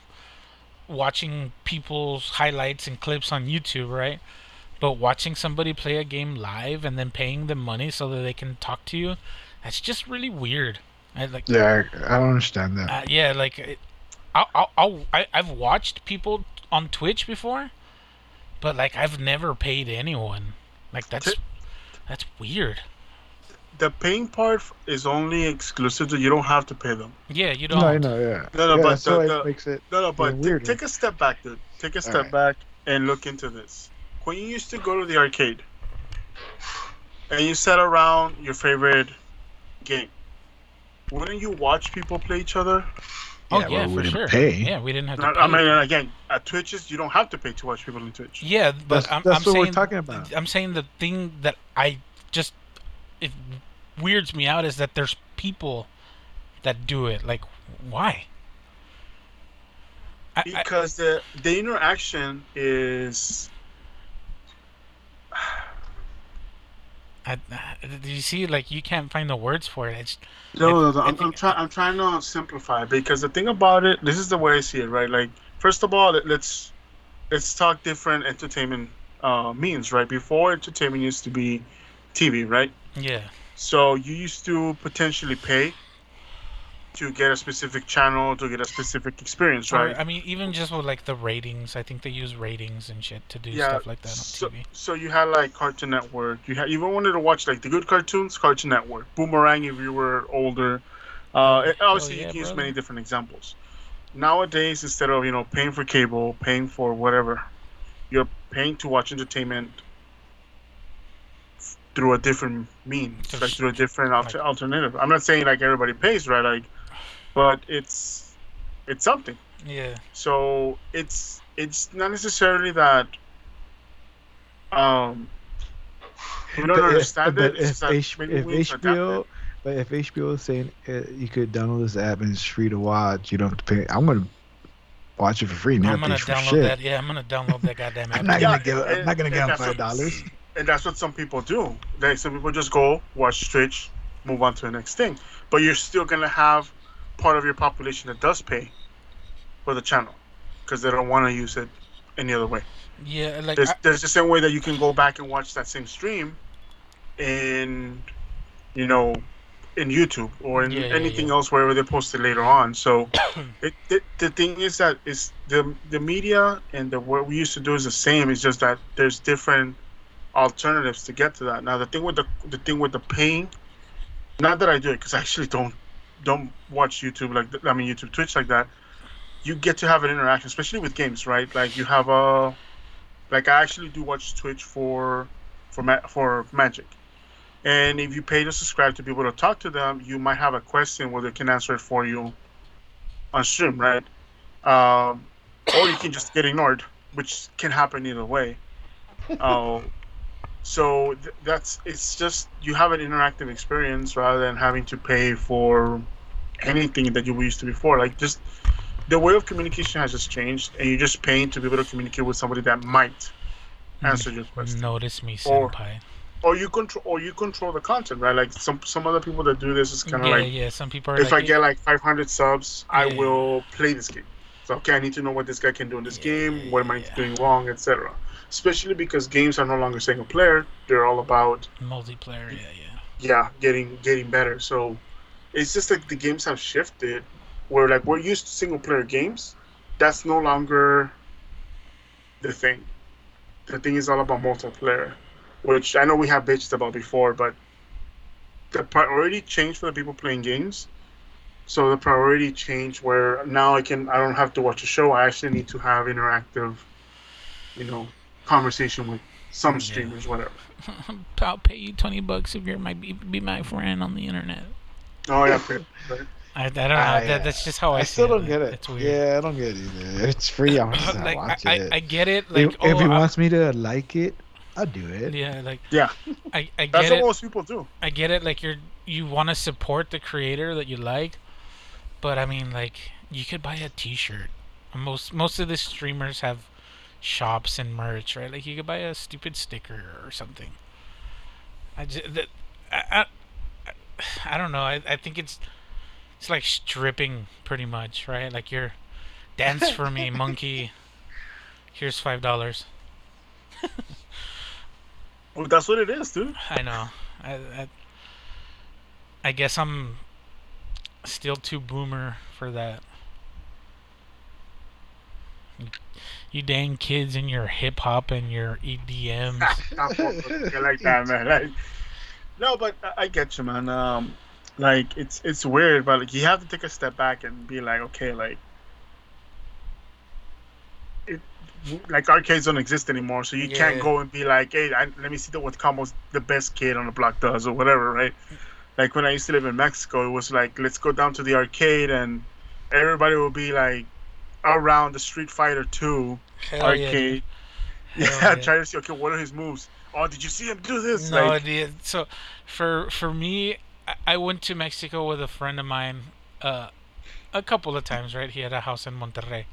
watching people's highlights and clips on YouTube, right? But watching somebody play a game live and then paying them money so that they can talk to you, that's just really weird. I like Yeah, I, I don't understand that. uh, yeah, like it- I'll, I'll, I'll, I, I've watched people on Twitch before, but like I've never paid anyone. Like that's T- that's weird. the paying part is only exclusive to you don't have to pay them. Yeah, you don't. No, I know, yeah. No, no, yeah, but so the- the- makes it. No, no, but t- take a step back, dude. Take a step Alright. back and look into this. When you used to go to the arcade and you sat around your favorite game, wouldn't you watch people play each other? oh Yeah, yeah, well, we for didn't sure. pay. Yeah, we didn't have to. I, Pay. I mean, again, at Twitches, you don't have to pay to watch people on Twitch. yeah, but That's- I'm, that's I'm what saying we're talking about. I'm saying the thing that I just it weirds me out is that there's people that do it. Like, why? I, I, Because the the interaction is I, do you see? Like, you can't find the words for it. It's No, no, I'm, I'm trying. I'm trying to simplify because the thing about it, this is the way I see it, right? Like, first of all, let- let's let's talk different entertainment uh, means, right? Before entertainment used to be TV, right? yeah, So you used to potentially pay to get a specific channel to get a specific experience, Or, right? I mean, even just with like the ratings, I think they use ratings and shit to do yeah. stuff like that on so, TV. so you had like Cartoon Network. You had even wanted to watch like the good cartoons, Cartoon Network. Boomerang if you were older. Uh, and obviously, yeah, you can use many different examples. Nowadays, instead of you know paying for cable, paying for whatever, you're paying to watch entertainment f- through a different means, Through like through a different alter- like- alternative. I'm not saying like everybody pays, right? Like, but it's it's something. Yeah, So it's it's not necessarily that um we don't But if- understand but it. It's if, just that H- maybe if we need to adapt HBO, but if HBO is saying uh, you could download this app and it's free to watch, you don't have to pay. I'm gonna watch it for free. Now I'm gonna download shit. that. Yeah, I'm gonna download that goddamn app. I'm not gonna give. I'm not gonna and give them that's five dollars. and that's what some people do. Like some people just go watch Twitch, move on to the next thing. But you're still gonna have part of your population that does pay for the channel because they don't want to use it any other way. Yeah, like there's I, there's the same way that you can go back and watch that same stream in you know in YouTube or in Yeah, yeah, anything yeah. else wherever they post it later on. So it, the the thing is that is the the media and the what we used to do is the same. It's just that there's different alternatives to get to that. Now the thing with the the thing with the paying, not that I do it because I actually don't don't watch YouTube like I mean YouTube Twitch like that. You get to have an interaction, especially with games, right? Like you have a like I actually do watch Twitch for for ma- for Magic, and if you pay to subscribe to be able to talk to them, you might have a question where they can answer it for you on stream, right? Um, or you can just get ignored, which can happen either way. Uh, so th- that's it's just you have an interactive experience rather than having to pay for anything that you used to before. Like just the way of communication has just changed, and you're just paying to be able to communicate with somebody that might mm-hmm. answer your question, notice me, Or- senpai. or you control, or you control the content, right? Like some some other people that do this is kind of yeah, like yeah. Some people are if like, I get like 500 subs, I will play this game. So okay, I need to know what this guy can do in this Yeah, game. What am I yeah. doing wrong, etc. Especially because games are no longer single player; they're all about multiplayer. Yeah, yeah. yeah, getting getting better. So it's just like the games have shifted, where like we're used to single player games. That's no longer the thing. The thing is all about multiplayer, which I know we have bitched about before, but the priority changed for the people playing games. So the priority changed where now I can I don't have to watch a show. I actually need to have interactive, you know, conversation with some Yeah. streamers, whatever. I'll pay you twenty bucks if you're my be, be my friend on the internet. Oh yeah, fair, fair. I, I don't know. Ah, that, that's just how I, I see still don't it. get it. It's weird. Yeah, I don't get it either. It's free. I'm just not like I, watching I, it. I get it. Like if, oh, if he I- wants me to like it, I'll do it. yeah, like Yeah. I, I get That's get what most people do. I get it. Like you're you want to support the creator that you like, but I mean, like you could buy a T-shirt. Most most of the streamers have shops and merch, right? Like you could buy a stupid sticker or something. I just that, I, I, I don't know. I, I think it's it's like stripping pretty much, right? Like you're dance for me, monkey. Here's five dollars. Well, that's what it is, dude. I know. I, I, I guess I'm still too boomer for that. You, you dang kids and your hip hop and your EDMs. I like that, man. Like, No, but I- I get you, man. Um, like it's it's weird, but like you have to take a step back and be like, okay, like it, like arcades don't exist anymore, so you Yeah. can't go and be like, hey, I, let me see the, what combos the best kid on the block does or whatever, right? Like when I used to live in Mexico, it was like, let's go down to the arcade and everybody will be like around the Street Fighter Two Hell yeah, dude. arcade. Yeah, yeah. trying to see, okay, what are his moves? Oh, did you see him do this? No like, idea. So, for for me, I- went to Mexico with a friend of mine, uh, a couple of times. Right, he had a house in Monterrey,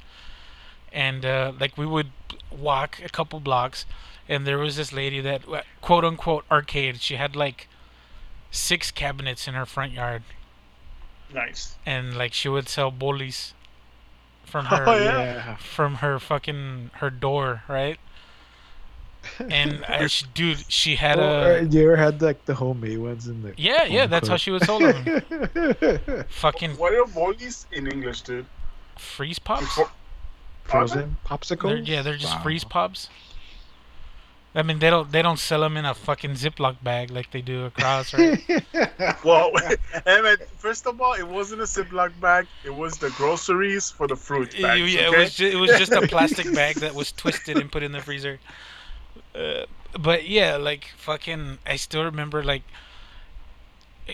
and uh, like we would walk a couple blocks, and there was this lady that uh, quote unquote arcade. She had like six cabinets in her front yard, nice. and like she would sell bolis from oh, her Oh, yeah. Yeah. from her fucking her door, right? And I, she, dude, she had Or, a uh, you ever had like the homemade ones in the? yeah, yeah. That's how she was sell them. Fucking What are bolis in English, dude? freeze pops. Before- Frozen They're, yeah, they're just Wow. freeze pops. I mean, they don't they don't sell them in a fucking Ziploc bag like they do across, right? Well, hey man, first of all, it wasn't a Ziploc bag. It was the groceries for the fruit yeah, bags. it okay? was ju- it was just a plastic bag that was twisted and put in the freezer. Uh, but yeah, like fucking, I still remember like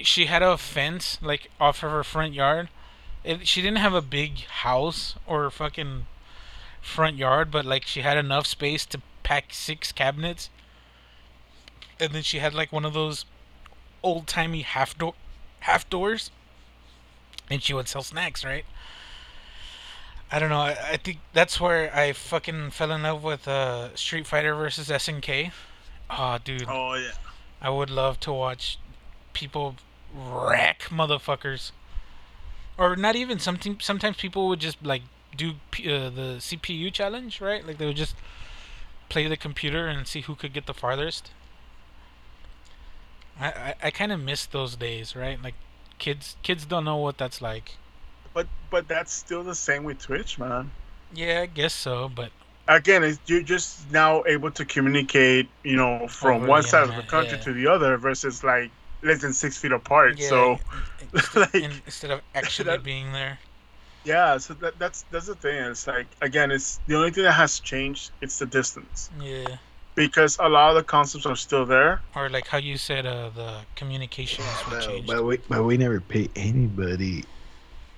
she had a fence like off of her front yard. It, she didn't have a big house or fucking front yard, but like she had enough space to pack six cabinets. And then she had like one of those old timey half door half doors. And she would sell snacks, right? I don't know. I, I think that's where I fucking fell in love with uh, Street Fighter versus SNK. Oh, dude, Oh yeah. I would love to watch people wreck motherfuckers. Or not even. Something. Sometimes people would just like do uh, the CPU challenge, right? Like they would just play the computer and see who could get the farthest. I I, I kind of miss those days, right? Like kids kids don't know what that's like. But but that's still the same with Twitch, man. Yeah, I guess so, but Again, it's, you're just now able to communicate, you know, from one side of the country yeah. to the other versus like less than six feet apart. yeah, So instead, like, instead of actually that- being there. Yeah, so that, that's that's the thing. It's like again, it's the only thing that has changed. It's the distance Yeah. because a lot of the concepts are still there. Or like how you said, uh, the communication is what No, changed. but we but we never pay anybody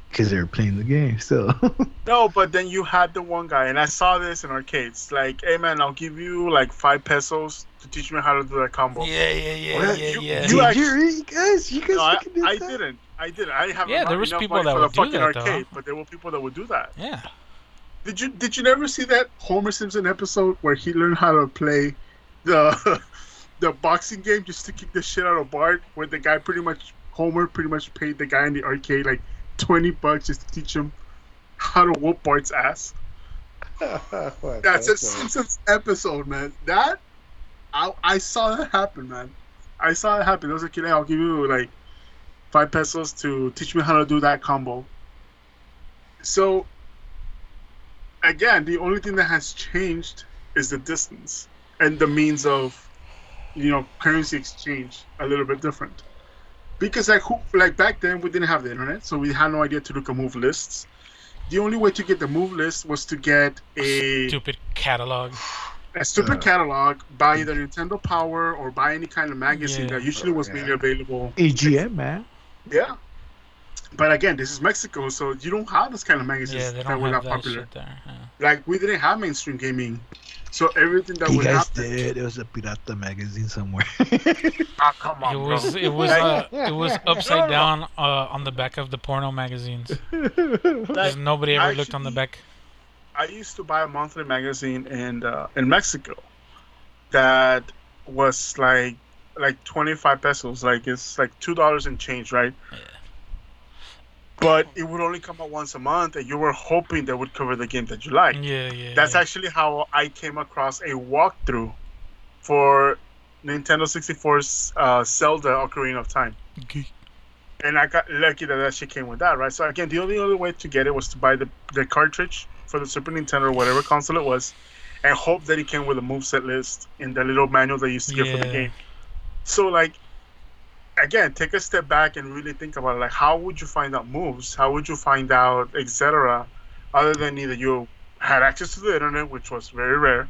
because they were playing the game. So No, but then you had the one guy, and I saw this in arcades. Like, hey man, I'll give you like five pesos to teach me how to do that combo. Yeah, yeah, yeah, Well, yeah, you- yeah. you did act- you guys? You guys No, I, fucking did I didn't. I didn't. I have Yeah, there was enough people money that for would the do fucking that, though. arcade, but there were people that would do that. yeah. Did you Did you never see that Homer Simpson episode where he learned how to play the the boxing game just to kick the shit out of Bart? Where the guy pretty much Homer pretty much paid the guy in the arcade like twenty bucks just to teach him how to whoop Bart's ass. What That's the a Simpsons episode, man. That I I saw that happen, man. I saw it happen. I was like, "Hey, I'll give you like five pesos to teach me how to do that combo." So again, the only thing that has changed is the distance and the means of, you know, currency exchange a little bit different. Because like who, like back then we didn't have the internet, so we had no idea to look at move lists. The only way to get the move list was to get a Stupid catalog. a stupid Uh, catalog, buy either Nintendo Power or buy any kind of magazine Yeah. that usually was Yeah. mainly available. EGM man. Yeah. But again, this is Mexico, so you don't have this kind of magazines Yeah, they that don't were have that that popular. shit there. Yeah. Like we didn't have mainstream gaming, so everything that You would guys happen. did. It was a pirata magazine somewhere. Ah, come on, It bro. was it was uh, it was upside down uh, on the back of the porno magazines. Like, nobody ever looked on the back. I used to buy a monthly magazine in uh, in Mexico that was like like twenty five pesos, like it's like two dollars and change, right? Yeah. But it would only come out once a month, and you were hoping they would cover the game that you like. Yeah, yeah. That's yeah. actually how I came across a walkthrough for Nintendo 64's uh, Zelda Ocarina of Time. Okay. And I got lucky that that shit came with that, right? So again, the only other way to get it was to buy the, the cartridge for the Super Nintendo or whatever console it was, and hope that it came with a moveset list in the little manual they used to get for the game. So like, again, take a step back and really think about it. Like, how would you find out moves? How would you find out, etc. Other than either you had access to the internet, which was very rare,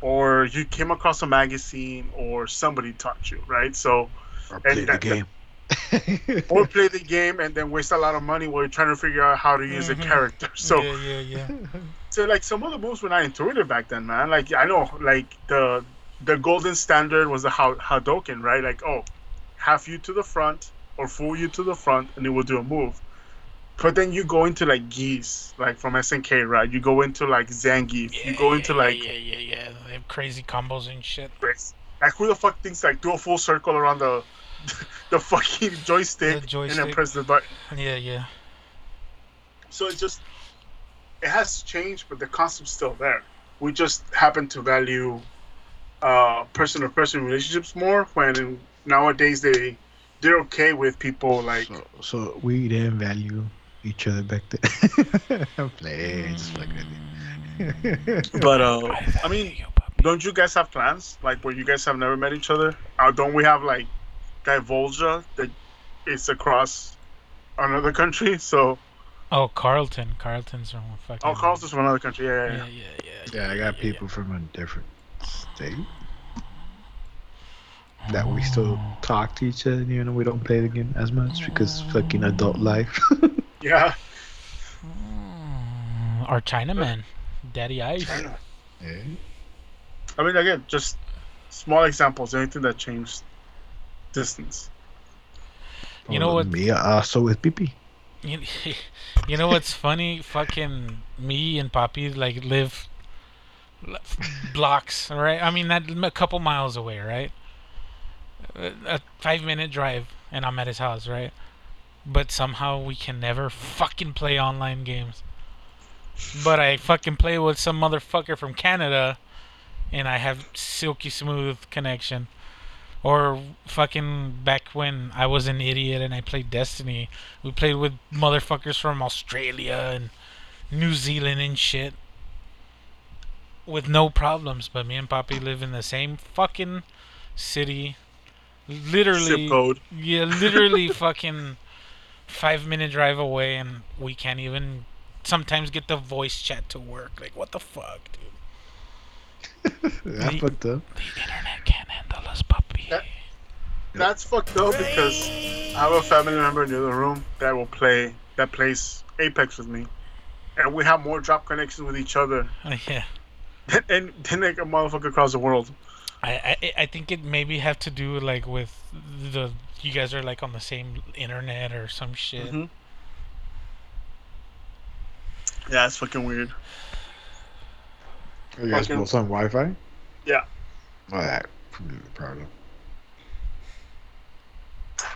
or you came across a magazine, or somebody taught you, right? So, Or play the that- game. or play the game and then waste a lot of money while you're trying to figure out how to use Mhm. a character. So, yeah, yeah, yeah. so like some of the moves were not intuitive back then, man. Like I know, like the the golden standard was the Ha- Hadoken, right? Like oh, half you to the front or full you to the front, and it will do a move. But then you go into like Geese, like from SNK, right? You go into like Zangief. you go Yeah, into like yeah, yeah, yeah. They have crazy combos and shit. like who the fuck thinks like do a full circle around the the fucking joystick, The and then press the button. Yeah, yeah. So it just it has changed, but the concept's still there. We just happen to value uh, person-to-person relationships more. When nowadays they they're okay with people like so, so we didn't value each other back then. I'm playing, just like that. But uh, I mean, don't you guys have plans like where you guys have never met each other? Uh, don't we have like Divulgia that is across another country? So Oh, Carlton. Carlton's from fucking. oh, Carl's from another country. Yeah, yeah, Yeah, yeah. yeah, yeah. yeah, I got people from a different state that we still talk to each other, even though we don't play the game as much because fucking adult life. Yeah. Mm, Our Chinaman, Daddy Ice. China. yeah. I mean, again, just small examples. Anything that changed distance. You know what- Me also with PP. You, you know what's funny? Fucking me and Poppy like live l- blocks, right? I mean, that a couple miles away, right? A, five minute drive, and I'm at his house, right? But somehow we can never fucking play online games. But I fucking play with some motherfucker from Canada, and I have silky smooth connection. Or fucking back when I was an idiot and I played Destiny, we played with motherfuckers from Australia and New Zealand and shit. With no problems, but me and Poppy live in the same fucking city. Literally Zip code. Yeah, literally fucking five minute drive away and we can't even sometimes get the voice chat to work. Like what the fuck, dude? I fucked up. The internet can't handle us, puppy. That- That's fucked up because I have a family member in the other room that will play that plays Apex with me, and we have more drop connections with each other yeah. Than, and then like a motherfucker across the world. I, I I think it maybe have to do like with the you guys are like on the same internet or some shit. Mhm. Yeah, it's fucking weird. Are you guys Fucking- both on Wi-Fi? Yeah. Well, that could be the problem.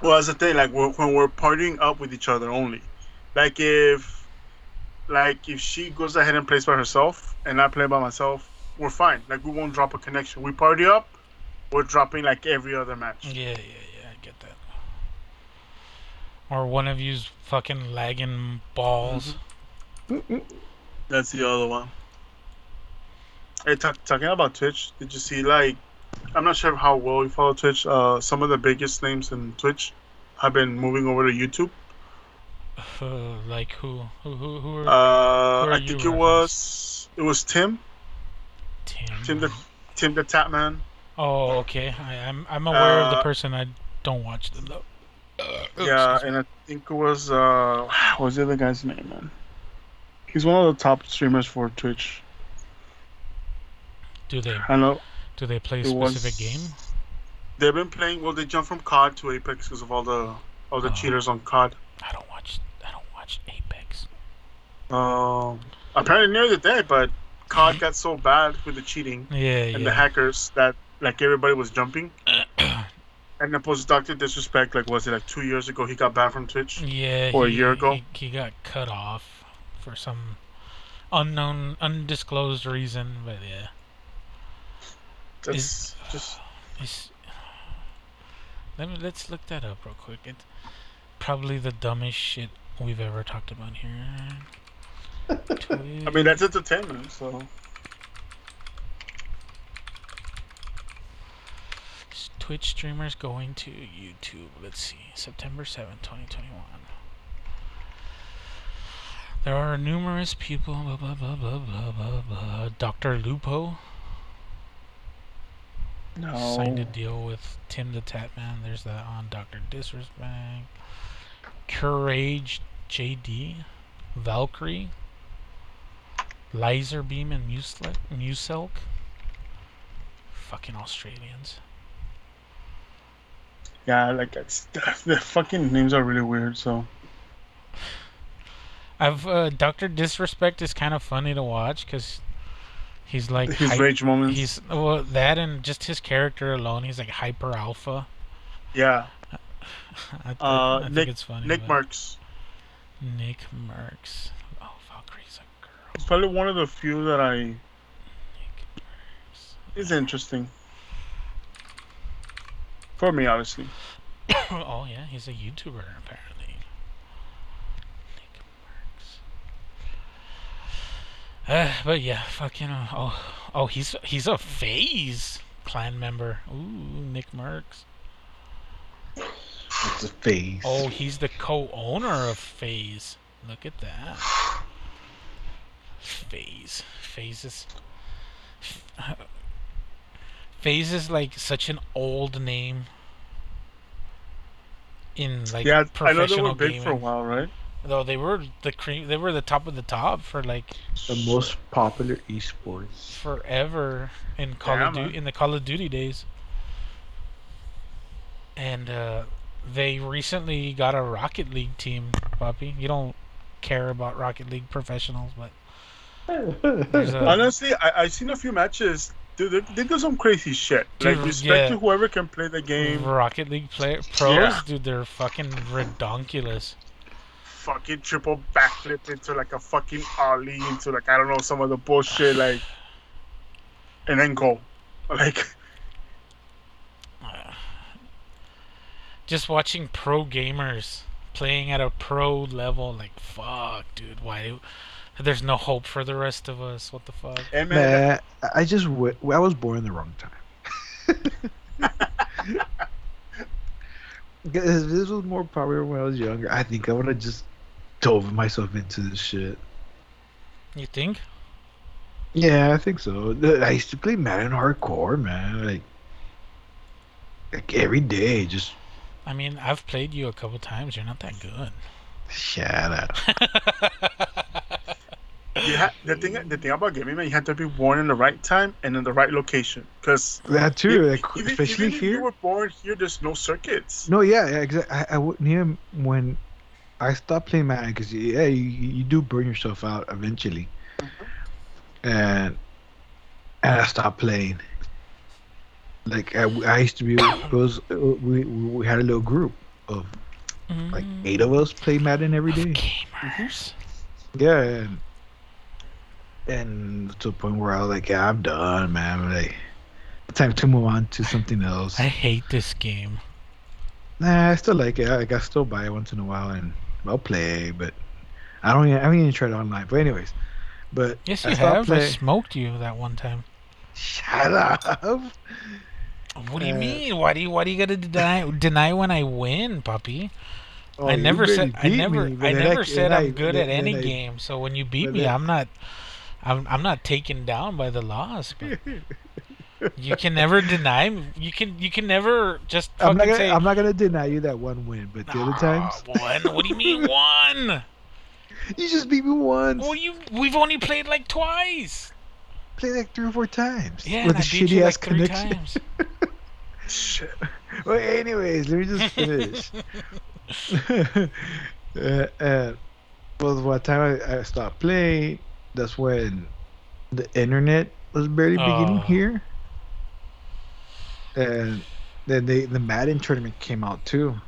Well, that's the thing. Like we're, when we're partying up with each other only. Like if, like if she goes ahead and plays by herself and I play by myself, we're fine. Like we won't drop a connection. We party up, we're dropping like every other match. Yeah, yeah, yeah, I get that. Or one of you's fucking lagging balls. That's the other one. Hey, talk, talking about Twitch, did you see like? I'm not sure how well you follow Twitch. Uh, some of the biggest names in Twitch have been moving over to YouTube. Uh, like who? Who? Who? Who are Uh, Who are I you think it was it was Tim, Tim? Tim the Tim the Tatman. Oh, okay. I, I'm I'm aware of the Uh, person. I don't watch them though. Uh, Yeah, and I think it was uh, what was the other guy's name, man? He's one of the top streamers for Twitch. do they I know do they play a it was- specific game? They've been playing. Well, they jumped from COD to Apex because of all the all the Oh. cheaters on COD. I don't watch. I don't watch Apex. Um, apparently near the day, but COD got so bad with the cheating Yeah, and yeah. the hackers that like everybody was jumping. and then post Doctor Disrespect, like was it like two years ago? He got banned from Twitch. Yeah, Or a year ago? he, he got cut off for some unknown, undisclosed reason. But yeah, That's just let me let's look that up real quick. It's probably the dumbest shit we've ever talked about here. I mean that's entertainment. So Twitch streamers going to YouTube. Let's see. September seventh, 2021. There are numerous people. Blah, blah, blah, blah, blah, blah, blah. Dr. Lupo No. signed a deal with Tim the Tatman. There's that on Dr. Disrespect. Courage JD. Valkyrie. Lazarbeam and Muselk. Muselk. Fucking Australians. Yeah, like it's, the fucking names are really weird. So I've uh, Doctor Disrespect is kind of funny to watch because he's like his hy- rage moments. he's well that and just his character alone. He's like hyper alpha. yeah. I, th- Uh, I think Nick it's funny. Nick Marks. Nick Marks. Oh, Valkyrie's a girl. It's probably one of the few that I Nick Mercs. is interesting. For me, obviously. oh yeah, he's a YouTuber apparently. Nick Mercs. Uh, but yeah, fucking. Uh, oh, oh, he's he's a FaZe clan member. Ooh, Nick Mercs. It's a face. Oh, he's the co-owner of FaZe. Look at that. FaZe. FaZe is. FaZe is like such an old name. In like yeah, I know they professional were big gaming. for a while, right? Though they were the cream, they were the top of the top for like the most popular esports. forever in Call Yeah, of Duty in the Call of Duty days. And uh, they recently got a Rocket League team, Puppy. You don't care about Rocket League professionals, but a, Honestly, I I seen a few matches. Dude, they, they do some crazy shit. Dude, like respect yeah. to whoever can play the game. Rocket League player pros, Yeah. dude, they're fucking redonkulous. Fucking triple backflip into like a fucking ollie into like I don't know some of the bullshit like, and then go, like Uh, just watching pro gamers playing at a pro level, like fuck, dude. Why? There's no hope for the rest of us. What the fuck? and man, Man, I just w- I was born the wrong time. If this was more popular when I was younger, I think I would have just dove myself into this shit. You think? Yeah, I think so. I used to play Madden hardcore, man. Like, like every day, just I mean, I've played you a couple times. You're not that good. shut up. you ha- the thing the thing about gaming, man, you have to be born in the right time and in the right location. Because That too, like, even, especially even if here. you were born here, there's no circuits. No, yeah, yeah, exactly. I, I wouldn't hear when I stopped playing Madden because yeah, you, you do burn yourself out eventually, mm-hmm. and and I stopped playing. Like I, I used to be, it was we we had a little group of like Mm, eight of us play Madden every day. gamers. Yeah, and and to the point where I was like, yeah, I'm done, man. Like, time to move on to something else. I hate this game. Nah, I still like it. Like I still buy it once in a while and I'll play, but I don't. Even, I haven't even tried it online. But anyways, but Yes, you stopped have. I smoked you that one time. Shut up. What do you Uh, mean? Why do you why do you gotta deny deny when I win, puppy? Oh, I never said I never me, I never c- said I'm I- good at any I- game. So when you beat me, I'm not I'm I'm not taken down by the loss. You can never deny me. You can you can never just I'm not gonna. say I'm not gonna deny you that one win, but the other times "Ah, one. What do you mean one? you just beat me once. Well, you we've only played like twice. Play like three or four times Yeah, with and a I beat shitty ass like connection. times. Shit. well, anyways, let me just finish. uh, uh, well, by the time I, I stopped playing, that's when the internet was barely beginning Oh. here, and then they the Madden tournament came out too,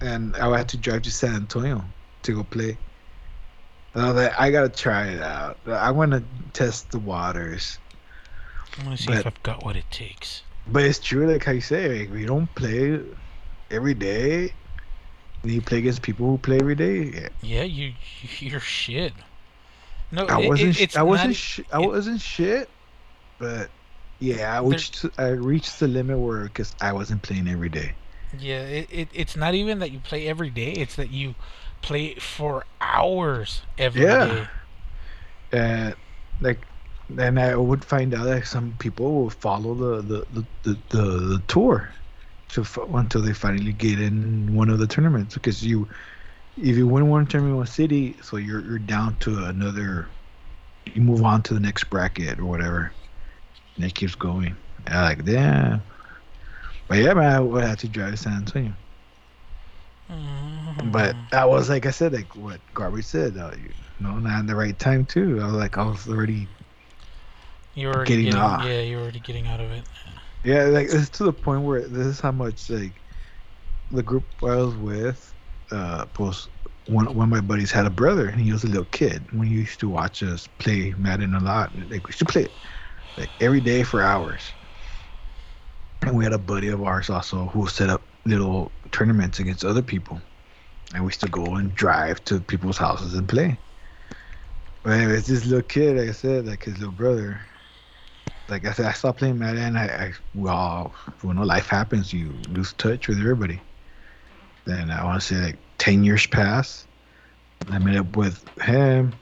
and I had to drive to San Antonio to go play. I like, I gotta try it out. I want to test the waters. I want to see if I've got what it takes. But it's true, like you say, like, we don't play every day. And you play against people who play every day. Yeah. Yeah, you you're shit. No, I it- wasn't. it- it's I wasn't. not- Sh- I it- wasn't shit. But Yeah, I reached I reached the limit where because I wasn't playing every day. Yeah, it, it it's not even that you play every day; it's that you play it for hours every day. Yeah. And like, then I would find out that some people will follow the the the, the, the, the tour, to f- until they finally get in one of the tournaments. Because you, if you win one tournament in one city, so you're you're down to another. You move on to the next bracket or whatever, and it keeps going. And I'm like, damn. But yeah, man, I would have to drive to San Antonio. Mhm. But that was like I said, like what Garbage said, uh, you know, not at the right time too. I was like, I was already, you were already getting getting, off. yeah, you were already getting out of it. yeah, like it's to the point where this is how much like the group I was with, uh, post one one of my buddies had a brother and he was a little kid when he used to watch us play Madden a lot. Like we used to play it like every day for hours. And we had a buddy of ours also who set up little tournaments against other people. And we used to go and drive to people's houses and play. But anyways, this little kid, like I said, like his little brother, like I said, I stopped playing Madden. I, I well, when life happens, you lose touch with everybody. Then I want to say like ten years pass. I met up with him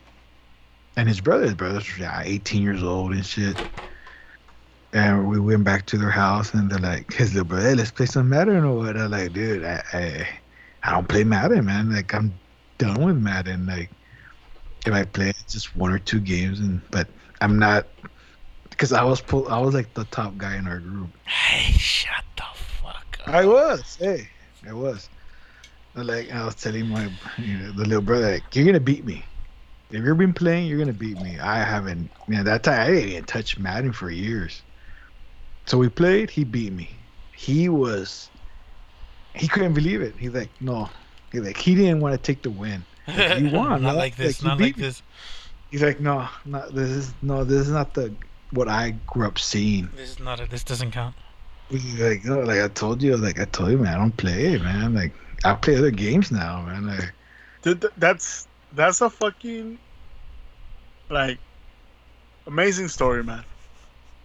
and his brother. His brother's yeah, 18 years old and shit. And we went back to their house, and they're like, his little brother, hey, let's play some Madden or what? I'm like, dude, I, I, I don't play Madden, man. Like, I'm done with Madden. Like, if I play it's just one or two games, and but I'm not, because I was pull, I was like the top guy in our group. Hey, shut the fuck up. I was, hey, I was. Like I was telling my, you know, the little brother, like, you're gonna beat me. If you've been playing, you're gonna beat me. I haven't. You know, that time I didn't even touch Madden for years. So we played. He beat me. He was. He couldn't believe it. He's like, no. He's like, he didn't want to take the win. Like, you won. not like this. you not beat like me. this. He's like, no, not this is no, this is not the what I grew up seeing. This is not. A, this doesn't count. He's like, no, like I told you, like I told you, man, I don't play, man. Like I play other games now, man. Like, Dude, that's that's a fucking like amazing story, man.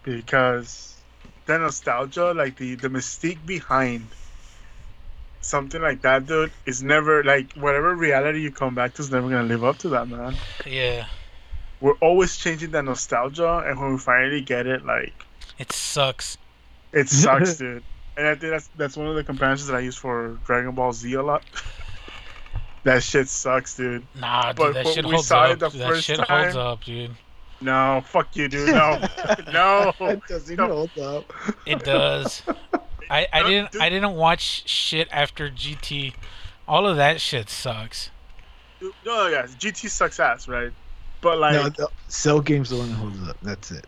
Because the nostalgia, like the the mystique behind something like that, dude, is never like whatever reality you come back to is never gonna live up to that, man. Yeah, We're always changing that nostalgia, and when we finally get it, like it sucks. it sucks, dude. And I think that's that's one of the comparisons that I use for Dragon Ball Z a lot. that shit sucks, dude. Nah, dude, But that when shit we holds saw up. it the That first shit holds up, dude. No, fuck you, dude. No, no. That doesn't No. hold up. It does. I, I No, didn't dude. I didn't watch shit after GT. All of that shit sucks. Dude, No, yeah, GT sucks ass, right? But like, no, the Cell Game's the one that holds up. That's it.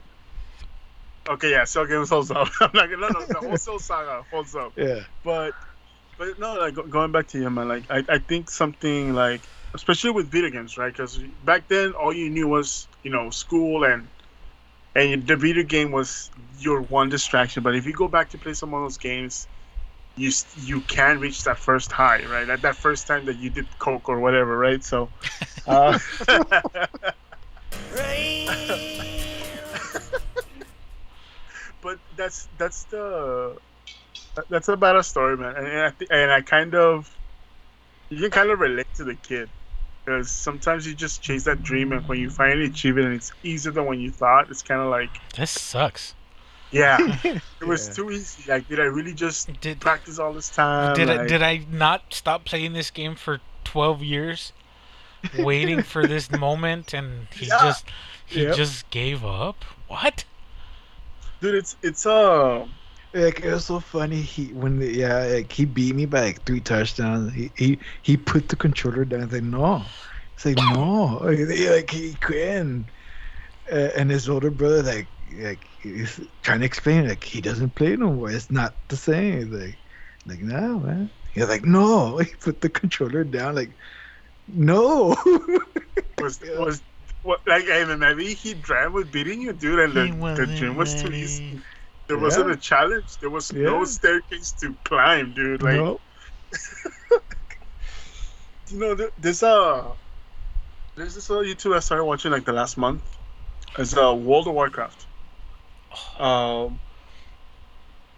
okay, yeah, Cell Games holds up. I'm not gonna, no, no, the whole Cell saga holds up. Yeah. But, but no, like going back to you, man. Like, I, I think something like, especially with video games, right? Because back then, all you knew was, you know, school and, and the video game was your one distraction. But if you go back to play some of those games, you you can reach that first high, right? That that first time that you did coke or whatever, right? So. Uh, but that's that's the that's about a story, man. And, and I th- and I kind of you can kind of relate to the kid because sometimes you just chase that dream, and when you finally achieve it, and it's easier than when you thought, it's kind of like, This sucks. yeah, it was Yeah. too easy. Like, did I really just Did practice all this time? did I did I not stop playing this game for 12 years waiting for this moment and he Yeah. just he Yep. just gave up? What? dude, it's it's uh Like it was so funny. He when the, yeah, like he beat me by like three touchdowns. He he he put the controller down. and said no, it's like no, like he couldn't. Uh, and his older brother like like he's trying to explain like he doesn't play no more. It's not the same. He's like like no man. He's like no. He put the controller down. Like no. was was what like hey man, maybe he dreamt with beating you, dude, and the, He the dream was too easy. There wasn't a challenge. There was no staircase to climb, dude. Like no. you know, th- there's a there's this other YouTube I started watching like the last month. It's uh, World of Warcraft. Um,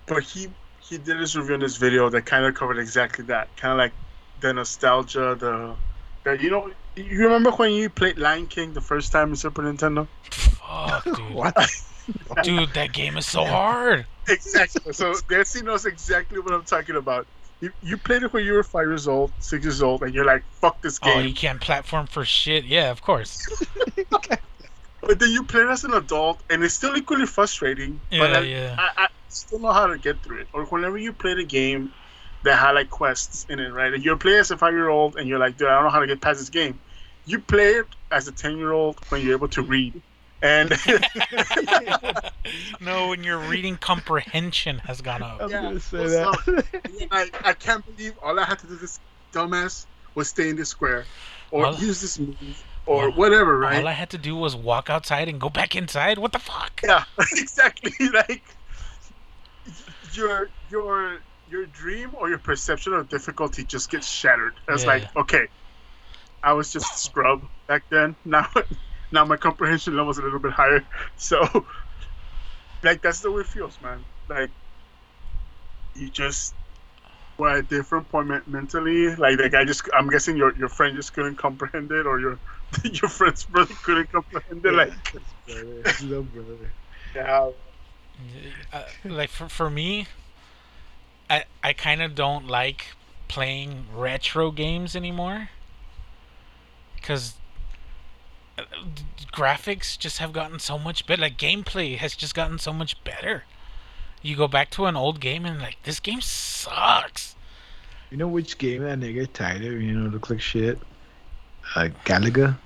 but he he did his review in this video that kind of covered exactly that, kind of like the nostalgia, the that you know. You remember when you played Lion King the first time in Super Nintendo? Fuck, dude. What? Dude, that game is so hard. Exactly. so Nancy knows exactly what I'm talking about. You, you played it when you were five years old, six years old, and you're like, "Fuck this oh, game." Oh, you can't platform for shit. Yeah, of course. But then you play it as an adult, and it's still equally frustrating. but Yeah, I, yeah. I, I still know how to get through it. Or whenever you play the game that had like quests in it, right? And you're playing as a five year old, and you're like, dude, I don't know how to get past this game. You play it as a ten year old when you're able to read. And no, when your reading comprehension has gone up. I'm Yeah, gonna say what's that. I, I can't believe all I had to do this dumbass was stay in this square or All- use this move or all- whatever, right? All I had to do was walk outside and go back inside. What the fuck? Yeah, exactly. Like your your your dream or your perception of difficulty just gets shattered. It's Yeah. like, okay, I was just a scrub back then. Now now my comprehension level's a little bit higher. So like that's the way it feels, man. Like you just were at a different point mentally. Like like I just I'm guessing your your friend just couldn't comprehend it or your your friend's brother couldn't comprehend it. Like Brother, it's no brother. yeah. Uh, like for for me, I I kind of don't like playing retro games anymore because graphics just have gotten so much better. Like gameplay has just gotten so much better. You go back to an old game and like this game sucks. You know which game that nigga tired of? You know, look like shit. Uh, Galaga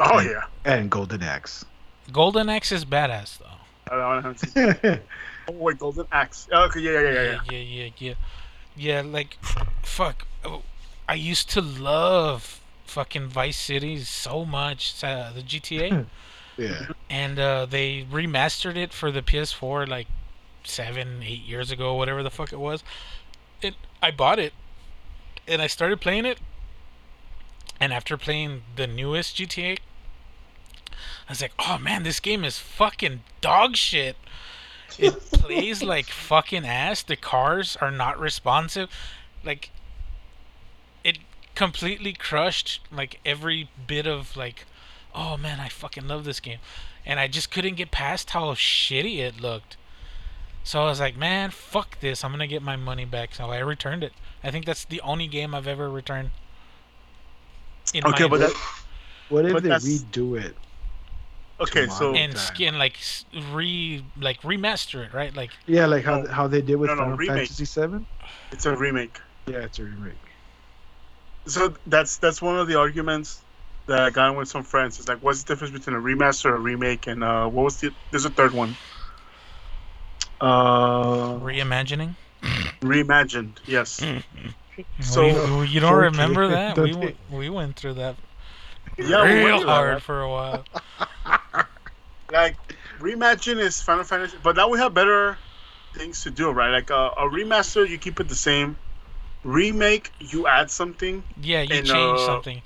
Oh yeah. and Golden Axe. Golden Axe is badass though. I don't have to. Oh wait, Golden Axe. Oh, okay, yeah, yeah, yeah, yeah. yeah, yeah, yeah, yeah. Yeah, like, fuck. Oh, I used to love fucking Vice City so much, uh, the GTA, yeah. and uh, they remastered it for the PS4 like seven, eight years ago, whatever the fuck it was. It, I bought it, and I started playing it, and after playing the newest GTA, I was like, oh man, this game is fucking dog shit. It plays like fucking ass. The cars are not responsive. Like completely crushed like every bit of like oh man, I fucking love this game. And I just couldn't get past how shitty it looked. So I was like, man, fuck this. I'm going to get my money back. So I returned it. I think that's the only game I've ever returned. In Okay, my- but that What if But they redo it? okay. So Tomorrow. and skin like re like remaster it, right? Like Yeah, like how No. how they did with No, no, Final remake. Fantasy Seven. it's a remake. Yeah, it's a remake. So that's that's one of the arguments that I got with some friends. It's like, what's the difference between a remaster, a remake, and uh, what was the? There's a third one. Uh, reimagining. reimagined. Yes. So So- you don't 4K, remember that? We, don't w- we went through that Yeah, real through hard right? for a while. like reimagine is Final Fantasy, but now we have better things to do, right? Like uh, a remaster, you keep it the same. Remake, you add something. Yeah, you change uh, something.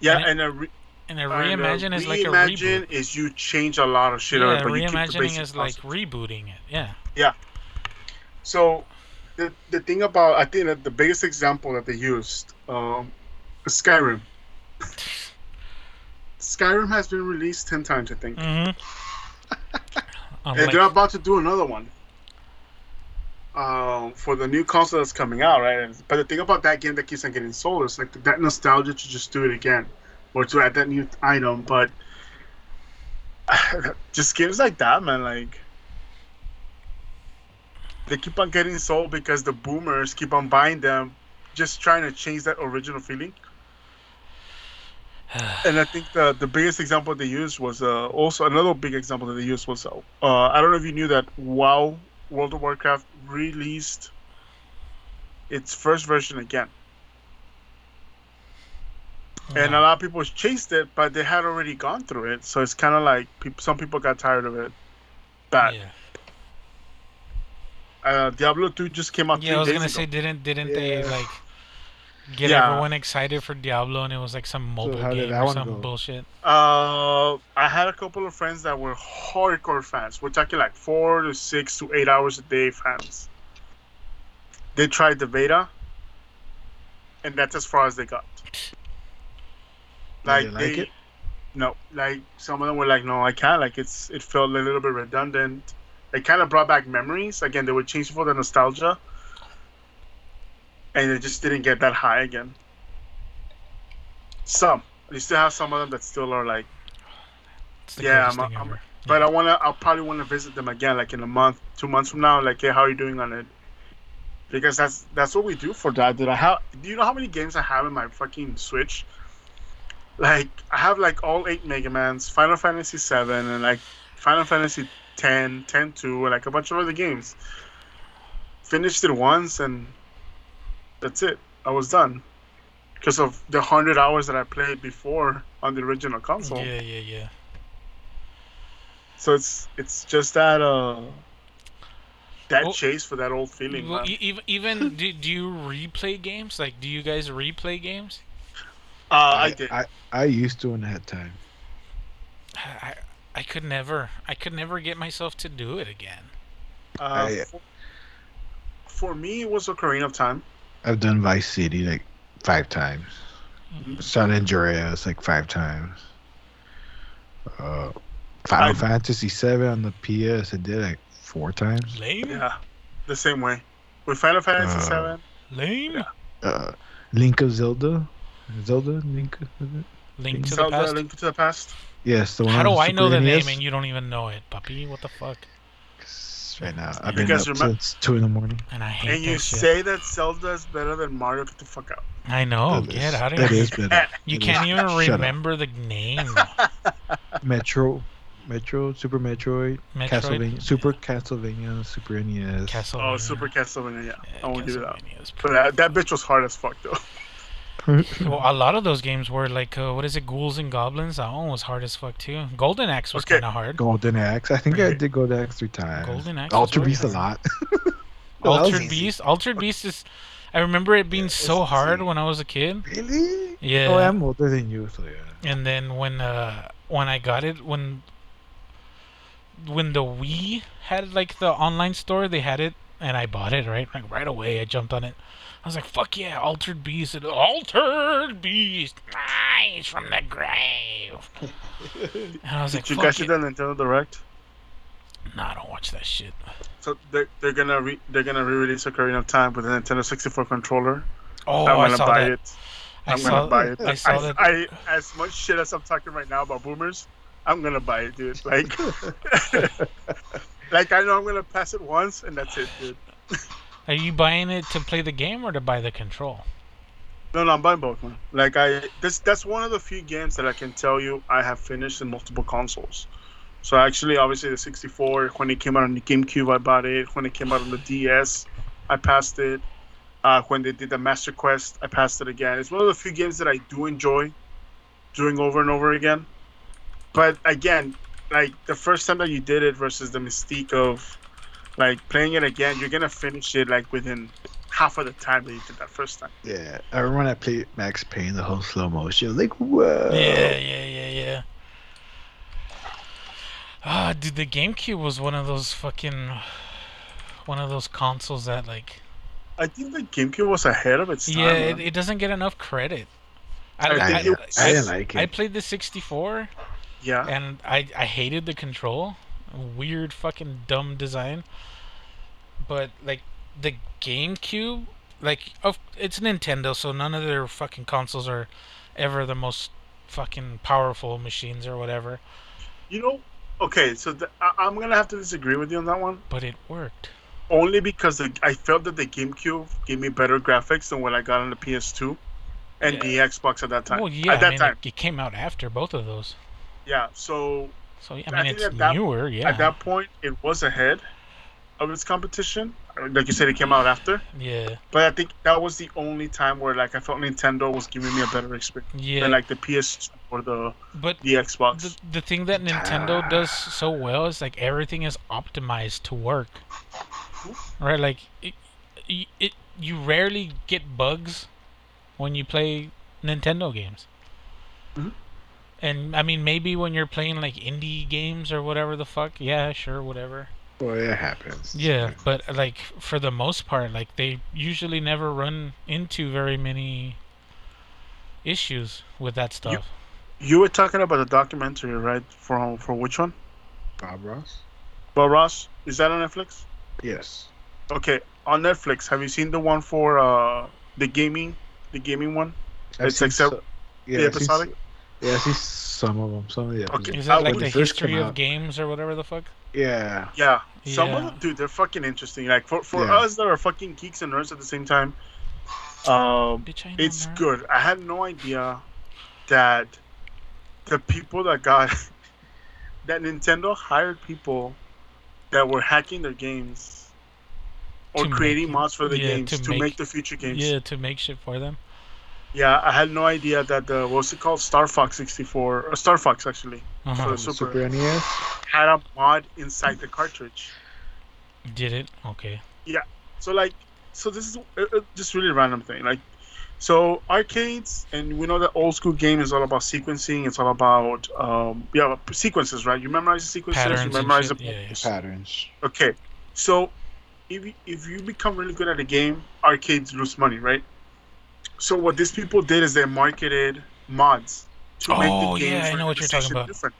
Yeah, And a re- And a and a reimagine is like a reimagine is you change a lot of shit. on Yeah, it, but you keep the reimagining is like concept. rebooting it. Yeah. Yeah. So, the the thing about I think that the biggest example that they used, um, is Skyrim. Skyrim has been released ten times, I think, Mm-hmm. and they're about to do another one. Um, for the new console that's coming out, right? And, but the thing about that game that keeps on getting sold is like that nostalgia to just do it again, or to add that new item. But just games like that, man, like they keep on getting sold because the boomers keep on buying them, just trying to change that original feeling. And I think the the biggest example they used was uh, also another big example that they used was uh, I don't know if you knew that WoW World of Warcraft released its first version again, and a lot of people chased it, but they had already gone through it, so it's kind of like peop some people got tired of it. Bad. yeah. Uh, Diablo 2 just came out. Yeah, I was gonna ago. say, didn't didn't they like get Yeah. everyone excited for Diablo and it was like some mobile how did game that or some go? bullshit? Uh, I had a couple of friends that were hardcore fans. We're talking like four to six to eight hours a day fans. They tried the beta, and that's as far as they got. Did they like it? No, like some of them were like, "No, I can't." Like it's it felt a little bit redundant. It kind of brought back memories. Again, they were changing for the nostalgia, and it just didn't get that high again. Some, you still have some of them that still are like, Yeah, I'm a- I'm ever. but I wanna, I'll probably wanna visit them again, like in a month, two months from now. Like, hey, how are you doing on it? Because that's that's what we do for that. Did I have? Do you know how many games I have in my fucking Switch? Like, I have like all eight Mega Mans, Final Fantasy Seven, and like Final Fantasy 10, 10 2, and like a bunch of other games. Finished it once, and that's it. I was done because of the hundred hours that I played before on the original console. Yeah, yeah, yeah. So it's it's just that uh that Well- chase for that old feeling. Well, man. e- even even do, do you replay games? Like, do you guys replay games? uh, I, I, did. I, I used to when I had time. I I could never I could never get myself to do it again. uh, I- for, for me, it was Ocarina of Time. I've done Vice City like five times. Mhm. San Andreas like five times. Uh, Final I- Fantasy Seven on the PS I did like four times. Lame, Yeah, the same way. With Final Fantasy Uh, Seven, lame. Uh, Link of Zelda. Zelda Link. is? Link to the Zelda: past. Link to the Past. Yes, the one. How do I know the name NES. and you don't even know it, puppy? What the fuck? 'Cause Right now, I've You been guys up remem- since two in the morning. And I hate And you shit. say that Zelda is better than Mario? Get the fuck out. I know. That Get is- out of That here. is better. You That can't is- even remember the name. Metro, Metro, Super Metroid, Metroid. Castlevania, Super Castlevania, Super NES. Castlevania. Oh, Super Castlevania. Yeah, Yeah, I won't do that. But that, that bitch was hard as fuck though. Well, a lot of those games were like, uh, what is it, Ghouls and Goblins? That one was hard as fuck too. Golden Axe was Okay. kind of hard. Golden Axe. I think I did Golden Axe three times. Golden Axe Altered Ultra really Beast a lot. Well, Altered. Beast. Altered Beast is. I remember it being Yeah, so it's hard easy. when I was a kid. Really? Yeah. Oh, I'm older than you, so yeah. And then when uh when I got it when when the Wii had like the online store, they had it and I bought it right like right away. I jumped on it. I was like, "Fuck yeah, Altered Beast! And, Altered Beast, nice from the grave." and I was like, Did you "Fuck guys see it." the Nintendo Direct? Nah, I don't watch that shit. So they're, they're gonna re- they're gonna re-release Ocarina of Time with a Nintendo 64 controller. Oh, I'm I gonna saw buy that. it. I I'm saw, gonna buy it. I saw that. I, as much shit as I'm talking right now about boomers, I'm gonna buy it, dude. Like, like I know I'm gonna pass it once and that's it, dude. Are you buying it to play the game or to buy the control? No, no, I'm buying both, man. Like I, this that's one of the few games that I can tell you I have finished in multiple consoles. So actually, obviously, the 64 when it came out on the GameCube, I bought it. When it came out on the DS, I passed it. Uh, when they did the Master Quest, I passed it again. It's one of the few games that I do enjoy doing over and over again. But again, like the first time that you did it versus the mystique of like playing it again, you're gonna finish it like within half of the time that you did that first time. Yeah, I remember when I played Max Payne, the whole slow motion. Like, whoa. Yeah, yeah, yeah, yeah. Ah, dude, the GameCube was one of those fucking one of those consoles that like I think the GameCube was ahead of its time. yeah, it, it doesn't get enough credit. I I, think I, was- I didn't like it. I played the 64 yeah. and I I hated the control. Weird fucking dumb design. But like the GameCube, like of it's Nintendo, so none of their fucking consoles are ever the most fucking powerful machines or whatever. You know, okay, so the, I, I'm gonna have to disagree with you on that one. But it worked. Only because the, I felt that the GameCube gave me better graphics than what I got on the PS2 and the Xbox at that time. Well, yeah, at that I mean, time, It, it came out after both of those. yeah. So So I I mean, think it's that- newer, yeah. at that point, it was ahead of its competition. Like you said, it came out after. yeah, But I think that was the only time where like I felt Nintendo was giving me a better experience yeah. than like the PS or the but the Xbox. the the thing that Nintendo does so well is like everything is optimized to work. Right, like it, it, it you rarely get bugs when you play Nintendo games. Mhm. And I mean, maybe when you're playing like indie games or whatever the fuck, yeah, sure, whatever. Well, it happens. Yeah, but like for the most part, like they usually never run into very many issues with that stuff. You were talking about the documentary, right? For for which one? Bob Ross. Bob Ross. Is that on Netflix? Yes. Okay, on Netflix. Have you seen the one for uh the gaming, the gaming one? I've It's seen like sev- so- yeah, the I've seen episodic? yeah, I see some of them. Some of the Okay. Is I that like would the first history of out. games or whatever the fuck? Yeah. Yeah. Some Yeah. of them, dude, they're fucking interesting. Like for for Yeah. us that are fucking geeks and nerds at the same time, um, Bitch, I know, it's man. good. I had no idea that the people that got that Nintendo hired people that were hacking their games or To make creating it- mods for the yeah, games to to, make- make, the future games. Yeah, to make shit for them. Yeah, I had no idea that the what's it called Star Fox 64 or Star Fox actually Uh-huh. for the Super, Super, NES. had a mod inside the cartridge. Did it? Okay. Yeah. So like, so this is uh, uh, just really random thing. Like, so arcades, and we know that old school game is all about sequencing. It's all about um, yeah, sequences, right? You memorize the sequences. Patterns you and memorize shit. the Yeah, yeah. Patterns. Okay, so if you, if you become really good at a game, arcades lose money, right? So what these people did is they marketed mods to make Oh, the game yeah, I know what you're talking about. different.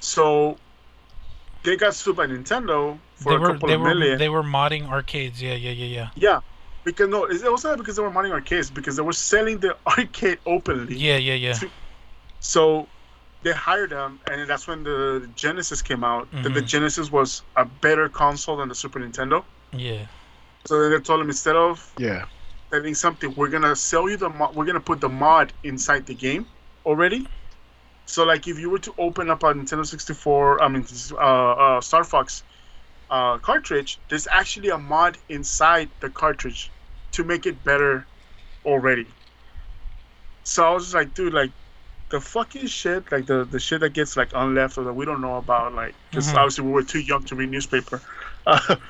So they got sued by Nintendo for they a were couple they of were million. they were modding arcades. Yeah, yeah, yeah, yeah. Yeah, because no, it wasn't because they were modding arcades because they were selling the arcade openly. Yeah, yeah, yeah. So they hired them, and that's when the Genesis came out. That the. Mm-hmm. Genesis was a better console than the Super Nintendo. Yeah. So then they told him instead of Yeah. Selling something, we're gonna sell you the mod. We're gonna put the mod inside the game already. So like if you were to open up a Nintendo 64, I mean uh, uh, Star Fox uh, cartridge, there's actually a mod inside the cartridge to make it better already. So I was just like, dude, like the fucking shit, like the the shit that gets like unleft or that we don't know about, like because Mhm. obviously we were too young to read newspaper. Uh,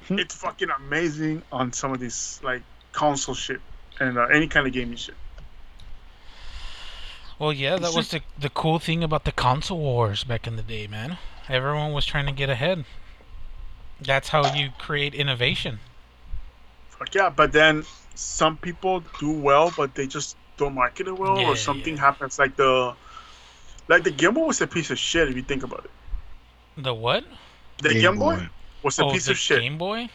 it's fucking amazing on some of these like console shit and uh, any kind of gaming shit. Well, yeah, that It's was the the cool thing about the console wars back in the day, man. Everyone was trying to get ahead. That's how you create innovation. Fuck yeah, but then some people do well, but they just don't market it well, Yeah, or something yeah. happens. Like the like the Game Boy was a piece of shit if you think about it. The what? The Game, Boy, was a oh, piece the of shit. Game Boy.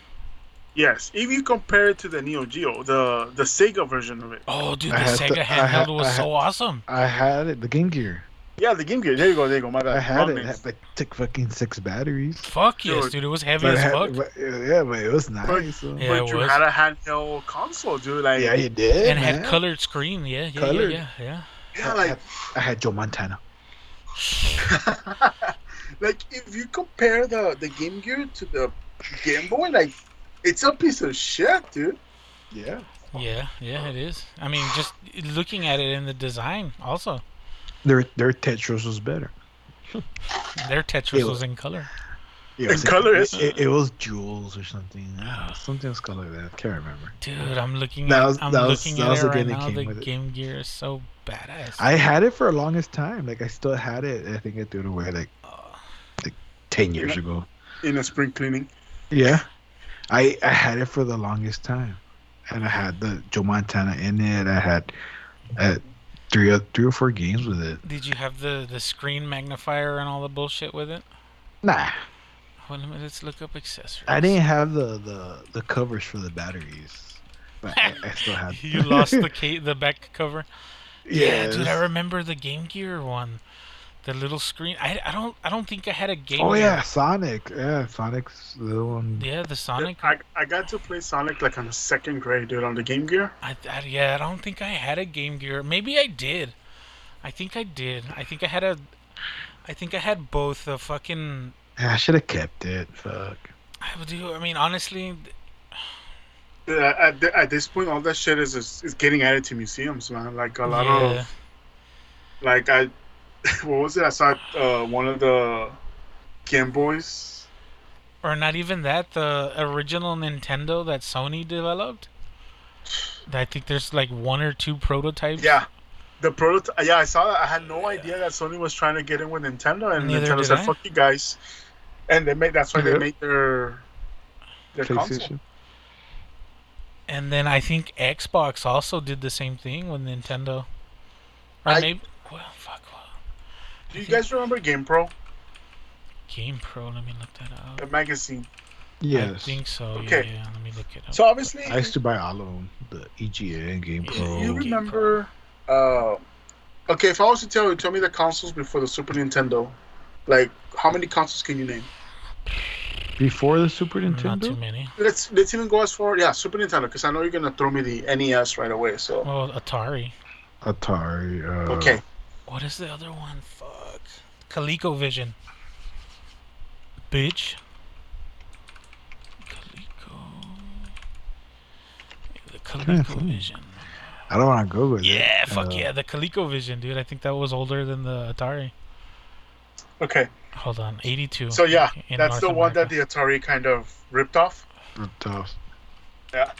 Yes, if you compare it to the Neo Geo, the the Sega version of it. Oh, dude, the Sega to- handheld had- was I so awesome. I had it. The Game Gear. Yeah, the Game Gear. There you go. There you go. My bad. I had Wrong it. names. But it took fucking six batteries. Fuck yes, Dude. dude. It was heavy But, as had- fuck. but- yeah, but it was nice. so- Yeah, but it you was. had a handheld console, dude. Like Yeah, you did. and it had colored screen. Yeah, yeah, Colored. yeah, yeah, yeah. yeah, I like had, I had Joe Montana. like if you compare the the Game Gear to the Game Boy, like it's a piece of shit, dude. Yeah. Yeah, yeah, it is. I mean, just looking at it in the design, also, Their their Tetris was better. their Tetris It was in color. Yeah, In it was- color? It, it, it was jewels or something. I something was color like that. I can't remember. Dude, I'm looking That at was- I'm that was- looking that at was it the right game that now. came The with it. Game Gear is so badass. I had it for the longest time. Like I still had it. I think I threw it away like like ten years ago. In a spring cleaning. Yeah. I I had it for the longest time, and I had the Joe Montana in it. I had uh, three or three or four games with it. Did you have the the screen magnifier and all the bullshit with it? Nah, Well, let's look up accessories. I didn't have the the the covers for the batteries, but I, I still had. you lost the ca- the back cover. Yeah, dude, I remember the Game Gear one. The little screen. I, I don't I don't think I had a Game Oh Gear. yeah, Sonic. Yeah, Sonic's the one. Yeah, the Sonic. I, I got to play Sonic like on the second grade, dude, on the Game Gear. I, I yeah, I don't think I had a Game Gear. Maybe I did. I think I did. I think I had a. I think I had both the fucking. Yeah, I should have kept it. Fuck. I would do. I mean, honestly, Dude, At, at, at this point, all that shit is, is is getting added to museums, man. Like a lot yeah. of like I, what was it? I saw uh, one of the Game Boys. Or not even that. The original Nintendo that Sony developed. I think there's like one or two prototypes. Yeah, the prototype. Yeah, I saw that. I had no idea that Sony was trying to get in with Nintendo, and Neither Nintendo said, I. "Fuck you guys," and they made. That's why they made their their console. And then I think Xbox also did the same thing with Nintendo. Or I- maybe. Well, Do you guys remember GamePro, Game Pro. Let me look that up. the magazine? Yes. I think so. Okay. Yeah, yeah. Let me look it up. So obviously, I used to buy all of them. The EGA, Game Yeah, Pro. you remember? Uh, okay, if I was to tell you, tell me the consoles before the Super Nintendo. Like, how many consoles can you name? Before the Super Nintendo? Not too many. Let's let's even go as far. Yeah, Super Nintendo, because I know you're gonna throw me the NES right away. So Well, Atari. Atari. Uh, okay, What is the other one? Fuck. ColecoVision. Bitch. Coleco. The ColecoVision. I don't want to go with it. Yeah, fuck Uh, yeah, the ColecoVision, dude. I think that was older than the Atari. okay. Hold on, 82. So yeah, that's North the one that the Atari kind of ripped off. ripped off. Yeah.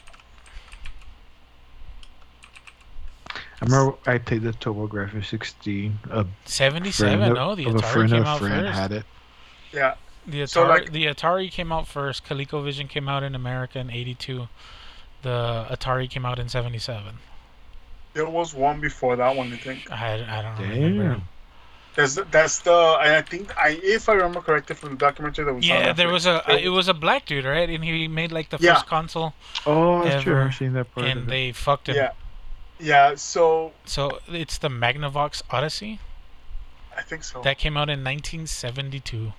I remember I played the TurboGrafx 16. A 77. friend No, the of a Atari friend came of out friend first. had it. Yeah. The Atari, So, like- the Atari came out first. ColecoVision came out in America in 82. The Atari came out in 77. There was one before that one, I think. I, I don't remember. Damn. There's that's the I think I if I remember correctly from the documentary that we saw. Yeah, there was a uh, there it was a black dude, right? And he made like the Yeah. first console, Oh, that's true. I've seen that part. and of it. they fucked him. Yeah. Yeah, so So it's the Magnavox Odyssey I think so. that came out in 1972.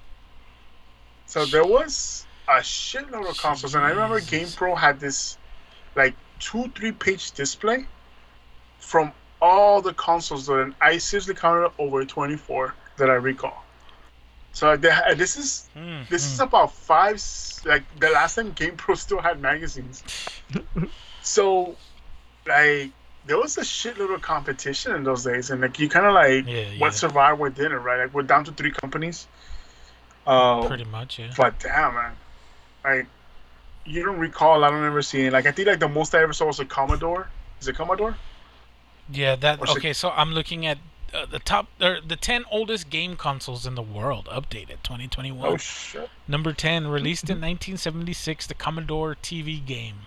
So there was a shitload of consoles, and I remember. GamePro had this like two, three page display from all the consoles. That I seriously counted over 24 that I recall. So they, this is Hmm, this hmm. is about five. Like the last time GamePro still had magazines. so, like there was a shitload of competition in those days, and like you kind of like Yeah, yeah. what survived, what didn't, right? Like we're down to three companies. Uh, Pretty much, yeah. but damn, man, like you don't recall. I don't ever see. Like I think like the most I ever saw was a Commodore. Is it Commodore? Yeah, that Or okay. So I'm looking at uh, the top, or the 10 oldest game consoles in the world, updated 2021. Oh shit! Number 10, released in 1976, the Commodore TV game.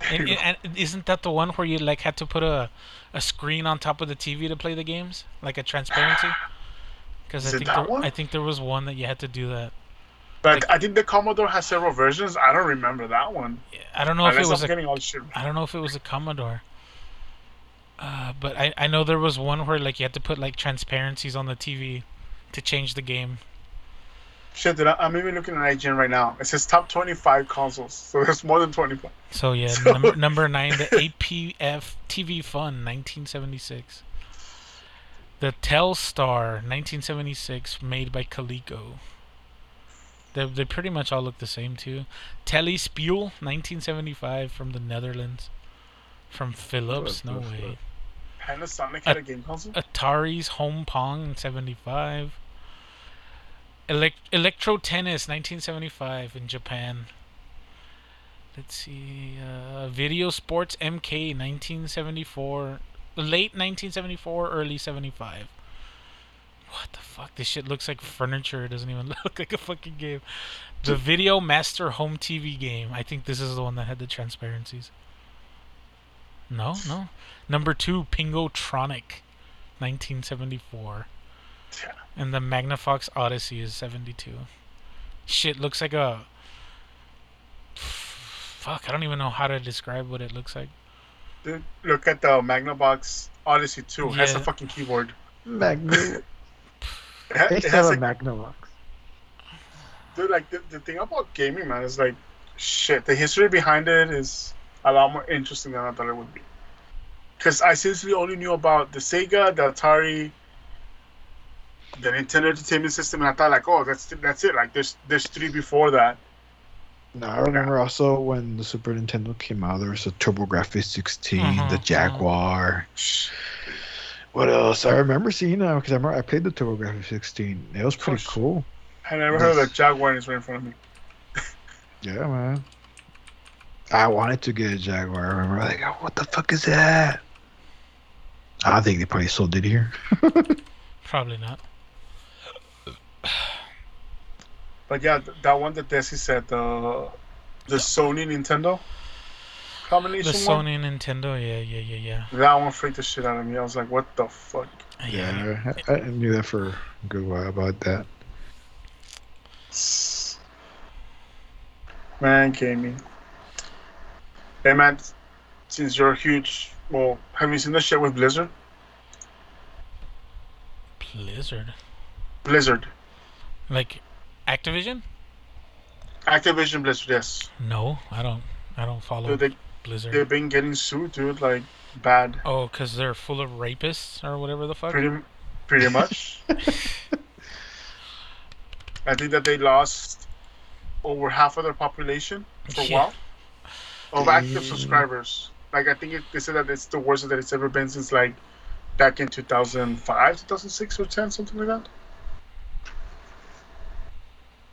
And, go. and isn't that the one where you like had to put a a screen on top of the TV to play the games, like a transparency? Because I think that there, one? I think there was one that you had to do that. But I think the Commodore has several versions. I don't remember that one. I don't know if it was I'm a getting all shit. I don't know if it was a Commodore. Uh, but I, I know there was one where like you had to put like transparencies on the TV to change the game. Shit, dude, I- I'm even looking at IGN right now. It says top 25 consoles, so there's more than 25. So yeah, So- number number nine, the APF TV Fun, 1976. The Telstar, 1976, made by Coleco. They they pretty much all look the same too. Telespiel, 1975, from the Netherlands. From Philips, no What the way. Panasonic had a game console. Atari's Home Pong in 75. Elect- Electro Tennis 1975 in Japan. Let's see. Uh, Video Sports MK 1974. Late 1974, early 75. What the fuck? This shit looks like furniture. It doesn't even look like a fucking game. The Video Master Home TV game. I think this is the one that had the transparencies. No, no. Number two, Pingotronic, 1974. Yeah. And the Magnavox Odyssey is 72. Shit, looks like a. Fuck, I don't even know how to describe what it looks like. Dude, look at the Magnavox Odyssey 2. It has a fucking keyboard. Magna. It, ha- it has a like, Magnavox. dude, like the, the thing about gaming, man, is like, shit. The history behind it is a lot more interesting than I thought it would be. Because I seriously only knew about the Sega, the Atari, the Nintendo Entertainment System, and I thought like, oh, that's that's it. Like, there's there's three before that. No, I remember also when the Super Nintendo came out, there was a TurboGrafx 16, Mhm, the. Jaguar. What else? I remember seeing that because I remember I played the TurboGrafx 16. It was pretty Gosh. cool. I never heard of the Jaguar, and it's right in front of me. Yeah, man. I wanted to get a Jaguar. I remember like, oh, what the fuck is that? I think they probably sold it here. Probably not. But yeah, that one that Desi said, the the Sony Nintendo The combination one, Sony Nintendo, yeah, yeah, yeah, yeah. that one freaked the shit out of me. I was like, what the fuck? Yeah, I, I knew that for a good while about that. Man, gaming. Hey man, since you're a huge, well, have you seen the shit with Blizzard? Blizzard. Blizzard, Like Activision? Activision Blizzard, yes. No, I don't. I don't follow Dude, they Blizzard. they've been getting sued, dude, like bad, Oh, because they're full of rapists or whatever the fuck? pretty pretty much. I think that they lost over half of their population for Yeah. while. of active subscribers. Like I think it, they said that it's the worst that it's ever been since like back in 2005, 2006 or 10, something like that.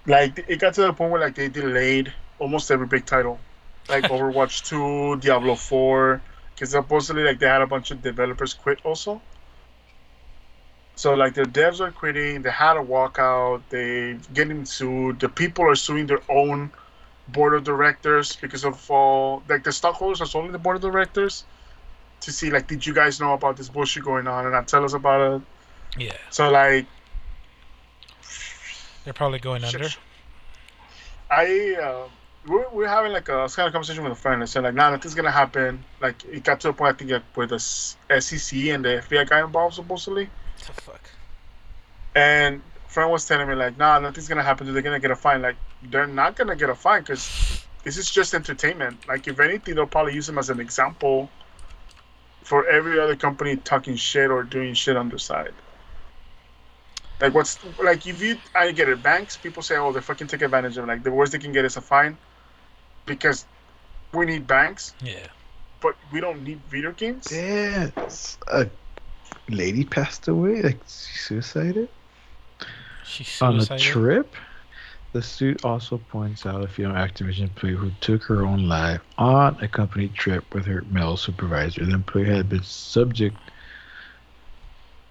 Like it got to the point where like they delayed almost every big title, like Overwatch 2, Diablo 4, because supposedly like they had a bunch of developers quit also. So like the devs are quitting, they had a walkout, they getting sued, the people are suing their own board of directors because of all like the stockholders are suing the board of directors to see like did you guys know about this bullshit going on and not tell us about it. Yeah, So like they're probably going Sh- under. I uh, we're, we're having like a kind of conversation with a friend. I said like, nah, nothing's gonna happen. Like it got to a point I think like, where the SEC and the FBI got involved supposedly, the fuck? and friend was telling me like, nah, nothing's gonna happen. They're gonna get a fine. Like they're not gonna get a fine because this is just entertainment. Like if anything, they'll probably use them as an example for every other company talking shit or doing shit on the side. Like what's like if you I get it, banks people say oh they fucking take advantage of it. like the worst they can get is a fine because we need banks, Yeah. but we don't need video games. Yeah, a lady passed away. Like she suicided She on a trip. The suit also points out a female Activision employee who took her own life on a company trip with her male supervisor. The employee had been subject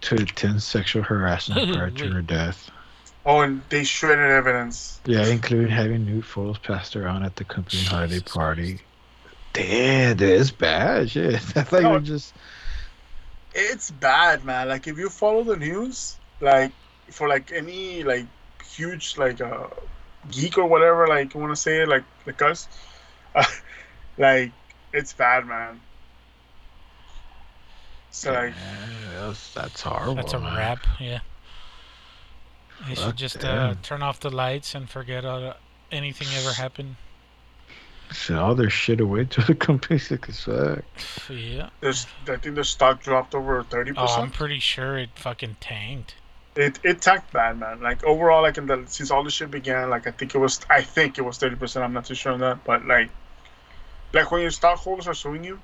to intense sexual harassment prior to her death. Oh, and they shredded evidence. Yeah, including having nude photos passed around at the company holiday party. Christ. Damn, that is bad. Shit, I thought you No. were just. It's bad, man. Like if you follow the news, like for like any like huge like uh geek or whatever, like you want to say it, like like us, like it's bad, man. So like, Yeah, that's, that's horrible. That's a man. wrap. Yeah. They should Fuck just uh, them. turn off the lights and forget uh, anything ever happened. Send all their shit away to the company sick as fuck. Yeah. there's I think the stock dropped over thirty Oh, I'm pretty sure it fucking tanked. It it tanked bad, man. Like overall, like in the since all this shit began, like I think it was I think it was thirty percent. I'm not too sure on that, but like like when your stockholders are suing you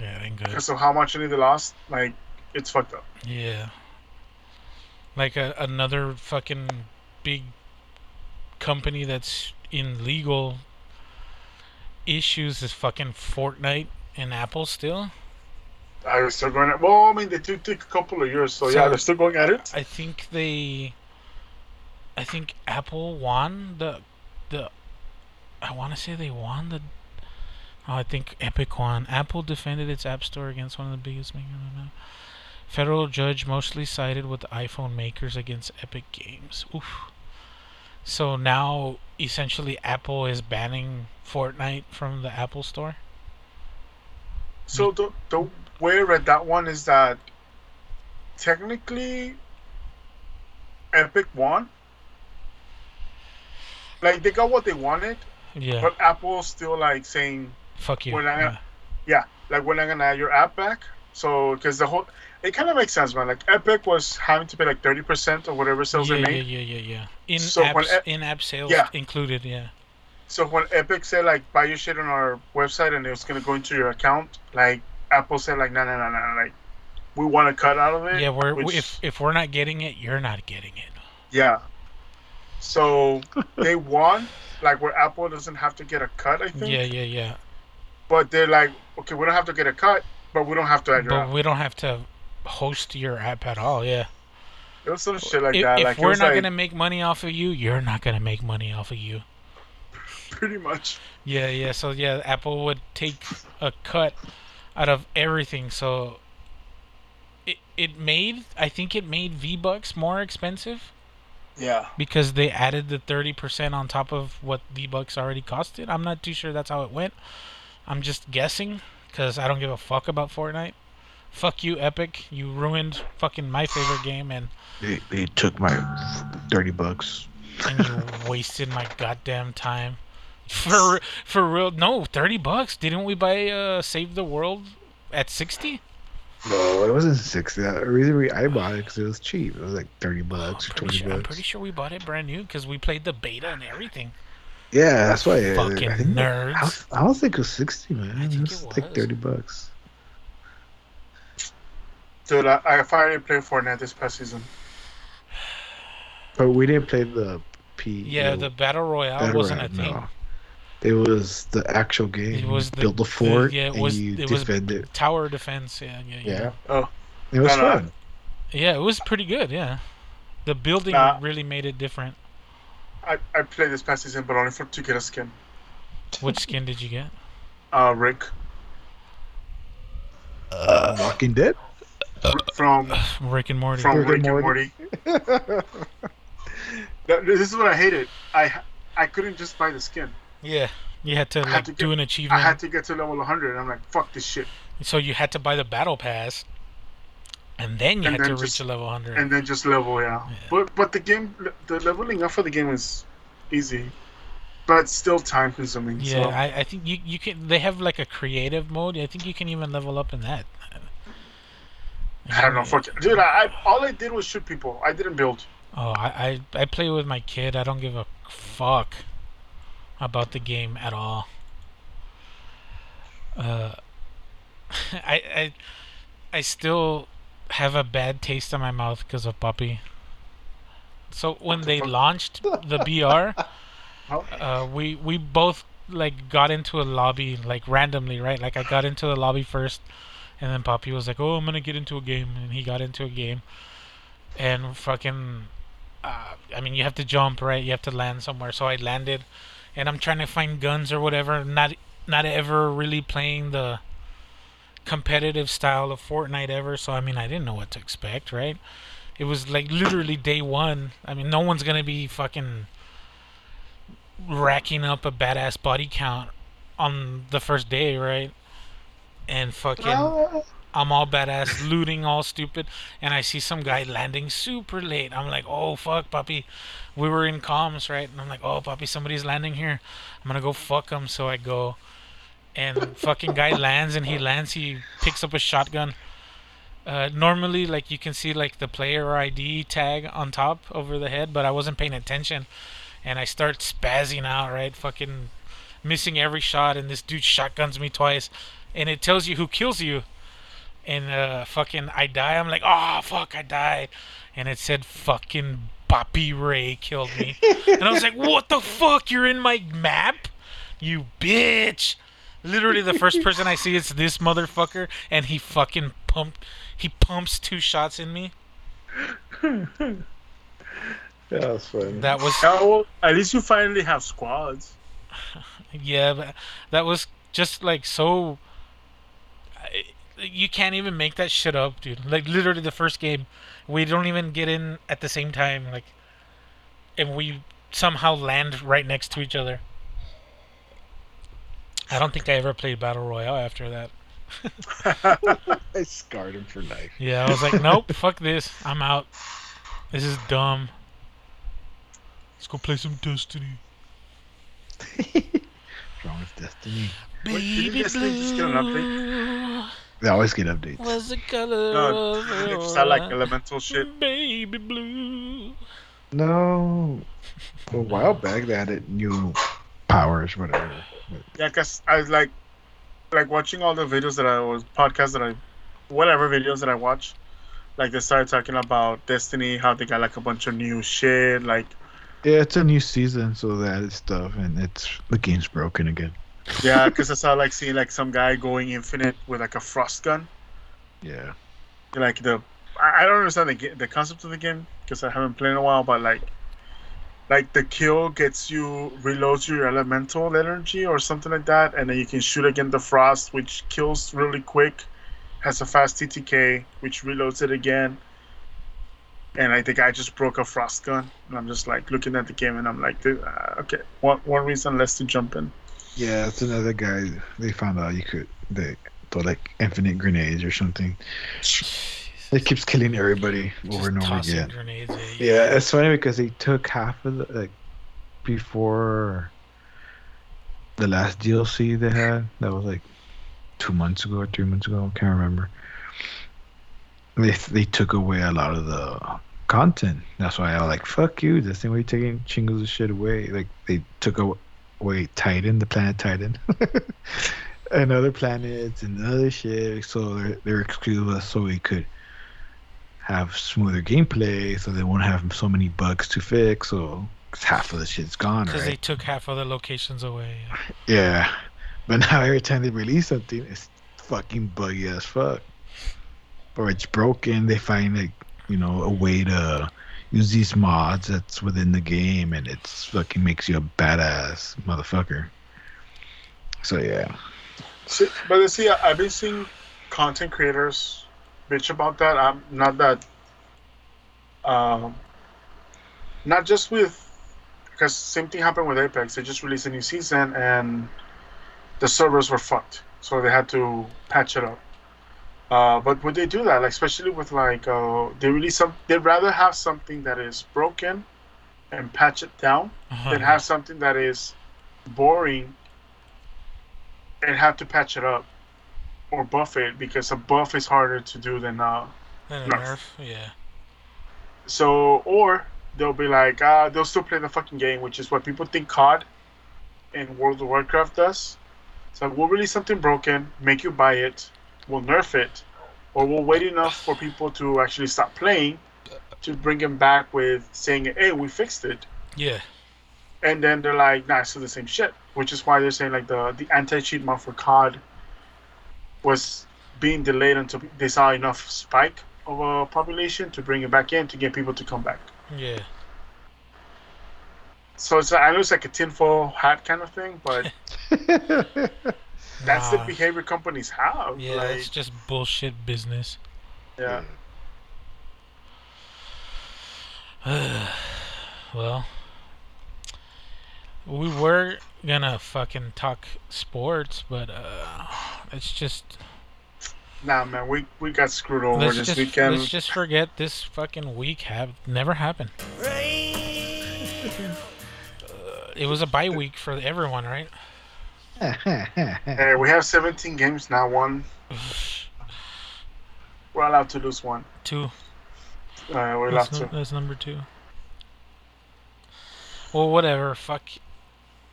Yeah, it ain't good. because of how much money they lost, like it's fucked up. Yeah. Like a, another fucking big company that's in legal issues is fucking Fortnite and Apple still. Ah, I was still going at well, I mean they took, take a couple of years, so, yeah, they're still going at it. I think they I think Apple won the the I want to say they won the I think Epic won. Apple defended its App Store against one of the biggest makers. Federal judge mostly sided with the iPhone makers against Epic Games. Oof. So now, essentially, Apple is banning Fortnite from the Apple Store. So the the way I read that one is that technically Epic won. Like they got what they wanted, Yeah. but Apple's still like saying Fuck you. we're not Yeah. gonna- yeah, like we're not gonna add your app back. So because the whole it kind of makes sense, man. Like Epic was having to pay like thirty percent of whatever sales yeah, they yeah, made. yeah, yeah, yeah. In So apps, in app sales Yeah. included. Yeah. So when Epic said like buy your shit on our website and it was gonna go into your account, like Apple said like no no no no like we want to cut out of it. Yeah. We're which- if if we're not getting it, you're not getting it. Yeah. So they won, like where Apple doesn't have to get a cut, I think. Yeah, yeah, yeah. But they're like, okay, we don't have to get a cut, but we don't have to but app. we don't have to host your app at all. Yeah. It was some shit like if that. if like we're not like, gonna make money off of you, you're not gonna make money off of you. pretty much. Yeah, yeah. So yeah, Apple would take a cut out of everything. So it it made I think it made V Bucks more expensive Yeah. because they added the thirty percent on top of what V Bucks already costed. I'm not too sure that's how it went. I'm just guessing because I don't give a fuck about Fortnite. Fuck you, Epic. You ruined fucking my favorite game and They, they took my thirty bucks. and you wasted my goddamn time. For for real, no, thirty bucks. Didn't we buy uh Save the World at sixty? No, it wasn't sixty. The reason we I bought it because it was cheap. It was like thirty bucks or twenty sure, I'm bucks. pretty sure we bought it brand new because we played the beta and everything. Yeah, that's why. uh, Fucking I think, nerds. I, don't- I don't think it was sixty, man. I think it it was like thirty bucks. Dude, I, I finally played Fortnite this past season. But we didn't play the P. Yeah, the battle royale Battle wasn't a thing. no. It was the actual game. It was the- build the- the fort yeah, it and was- you it was- it. Tower defense. Yeah, yeah, yeah. Yeah. Oh. It was No, no, fun. Yeah, it was pretty good. Yeah, the building Nah. really made it different. I, I played this past season, but only for to get a skin. Which skin did you get? Uh, Rick Uh, Walking Dead. from Rick and Morty. from Rick Rick, and and Morty. This is what I hated. I I couldn't just buy the skin. Yeah, you had to like had to do get- an achievement. I had to get to level 100. I'm like, fuck this shit, So you had to buy the battle pass, and then you And had to then reach just- a level 100. and then just level, yeah. Yeah. But but the game, the leveling up for the game is easy, but still time consuming. yeah, so. I, I think you you can. They have like a creative mode. I think you can even level up in that. I don't know, fuck it. dude. I, I all I did was shoot people. I didn't build. Oh, I, I I play with my kid. I don't give a fuck about the game at all. Uh, I I I still have a bad taste in my mouth because of Puppy. So when they launched the BR, uh, we we both like got into a lobby like randomly, right? Like I got into the lobby first, and then Poppy was like, "Oh, I'm gonna get into a game," and he got into a game, and fucking, uh, I mean, you have to jump, right? You have to land somewhere. So I landed, and I'm trying to find guns or whatever. Not not ever really playing the competitive style of Fortnite ever. So I mean, I didn't know what to expect, right? It was like literally day one. I mean, no one's gonna be fucking racking up a badass body count on the first day, right? And fucking, I'm all badass, looting all stupid, and I see some guy landing super late. I'm like, oh fuck, puppy. We were in comms, right? And I'm like, oh puppy, somebody's landing here. I'm gonna go fuck him. So I go, and fucking guy lands, and he lands. He picks up a shotgun. Uh, normally, like you can see like the player ID tag on top over the head, but I wasn't paying attention, and I start spazzing out, right? Fucking missing every shot, and this dude shotguns me twice, and it tells you who kills you, and uh, fucking I die. I'm like, oh fuck, I died, and it said fucking Boppy Ray killed me, and I was like, what the fuck? You're in my map, you bitch. Literally, the first person I see is this motherfucker, and he fucking pumped. He pumps two shots in me. Yeah, that's fun. That was Yeah, well, at least you finally have squads. yeah, but that was just like so. You can't even make that shit up, dude. Like literally, the first game, we don't even get in at the same time, like, and we somehow land right next to each other. I don't think I ever played battle royale after that. I scarred him for life. Yeah, I was like, nope, fuck this. I'm out. This is dumb. Let's go play some Destiny. What's Wrong with Destiny. Wait, didn't Baby Destiny just get an blue They always get updates. was the color No, of your It's not like elemental shit. Baby blue. No. A while back they added new powers, whatever. Yeah, cause I was like, like watching all the videos that I was podcasts that I, whatever videos that I watch, like they started talking about Destiny, how they got like a bunch of new shit, like Yeah, it's a new season, so they added stuff, and it's the game's broken again. Yeah, because I saw like seeing like some guy going infinite with like a frost gun. Yeah. Like the, I don't understand the the concept of the game because I haven't played in a while. But like, like the kill gets you reloads your elemental energy or something like that, and then you can shoot again the frost, which kills really quick, has a fast TTK, which reloads it again. And like the guy just broke a frost gun, and I'm just like looking at the game, and I'm like, uh, okay, one one reason less to jump in. Yeah, it's another guy. They found out you could they thought like infinite grenades or something. It keeps killing everybody over and over again. grenades at you. Yeah, it's funny because they took half of the like before the last DLC they had. That was like two months ago or three months ago. I can't remember. They they took away a lot of the content. That's why I was like, "Fuck you!" This thing we taking chingles of shit away. Like they took away Titan, the planet Titan, and other planets and other shit. So they're they're excluding us so we could have smoother gameplay, so they won't have so many bugs to fix. So 'cause half of the shit's gone, Because they took half of the locations away. Yeah, but now every time they release something, it's fucking buggy as fuck, or it's broken. They find like you know a way to use these mods that's within the game, and it's fucking makes you a badass motherfucker. So yeah, See, but you see, I've been seeing content creators bitch about that. I'm not that, um, not just with, because same thing happened with Apex. They just released a new season and the servers were fucked, so they had to patch it up. Uh, but would they do that? Like, especially with like, uh, they release some. They'd rather have something that is broken and patch it down Uh-huh. than have something that is boring and have to patch it up or buff it because a buff is harder to do than uh Then a Nerf. nerf, yeah. so or they'll be like uh they'll still play the fucking game which is what people think COD and World of Warcraft does so we'll release something broken make you buy it we'll nerf it or we'll wait enough for people to actually stop playing to bring them back with saying hey we fixed it Yeah. and then they're like, nah, it's still the same shit. Which is why they're saying like the the anti cheat mod for COD was being delayed until they saw enough spike of a population to bring it back in to get people to come back. Yeah. So it's I know it's like a tinfoil hat kind of thing, but that's the behavior companies have. Yeah, like, it's just bullshit business. yeah. well, we were gonna fucking talk sports, but uh, it's just Nah, man, we we got screwed over let's this just weekend. let's just forget this fucking week have never happened. It was a bye week for everyone, right? Hey, we have 17 games now. One, we're allowed to lose one. Two. Uh, we're allowed That's, to. that's number two. Well, whatever. Fuck.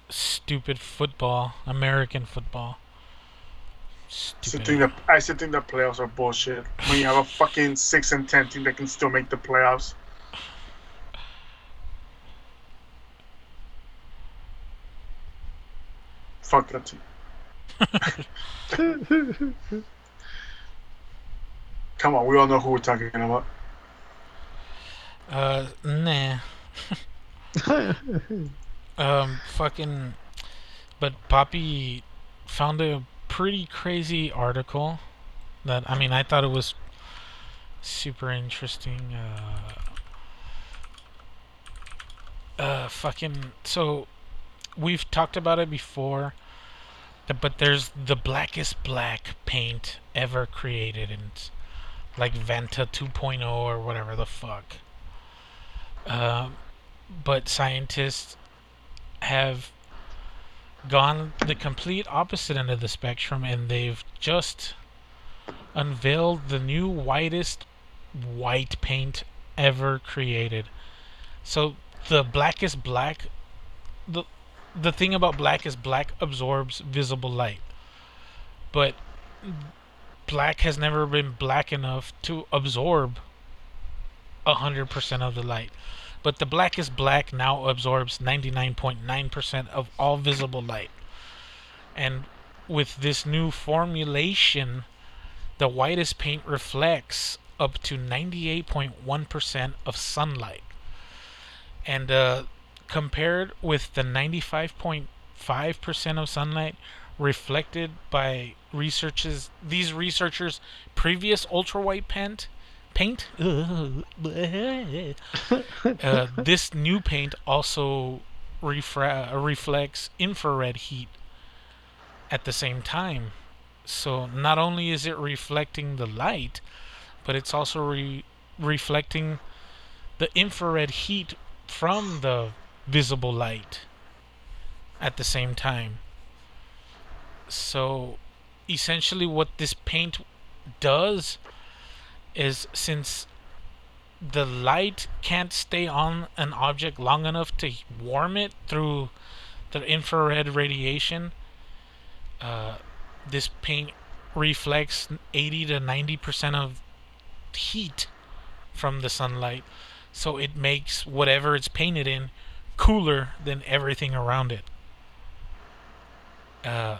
Stupid football. American football. I still Stupid. think that I still think the playoffs are bullshit. When you have a fucking six and ten team that can still make the playoffs. Fuck that team. Come on, we all know who we're talking about. Uh, nah. Um, fucking. But Poppy found a pretty crazy article that, I mean, I thought it was super interesting. Uh, uh, fucking. So, we've talked about it before, but there's the blackest black paint ever created, and like Venta 2.0 or whatever the fuck. Um, but scientists have gone the complete opposite end of the spectrum and they've just unveiled the new whitest white paint ever created. So the blackest black the the thing about black is black absorbs visible light. But black has never been black enough to absorb 100% of the light. But the blackest black now absorbs 99.9% of all visible light. And with this new formulation, the whitest paint reflects up to 98.1% of sunlight. And uh, compared with the 95.5% of sunlight reflected by researchers these researchers previous ultra white paint paint? Uh, this new paint also refra- reflects infrared heat at the same time. So not only is it reflecting the light but it's also re- reflecting the infrared heat from the visible light at the same time. So essentially what this paint does is since the light can't stay on an object long enough to warm it through the infrared radiation uh, this paint reflects 80 to 90 percent of heat from the sunlight. So it makes whatever it's painted in cooler than everything around it. Uh,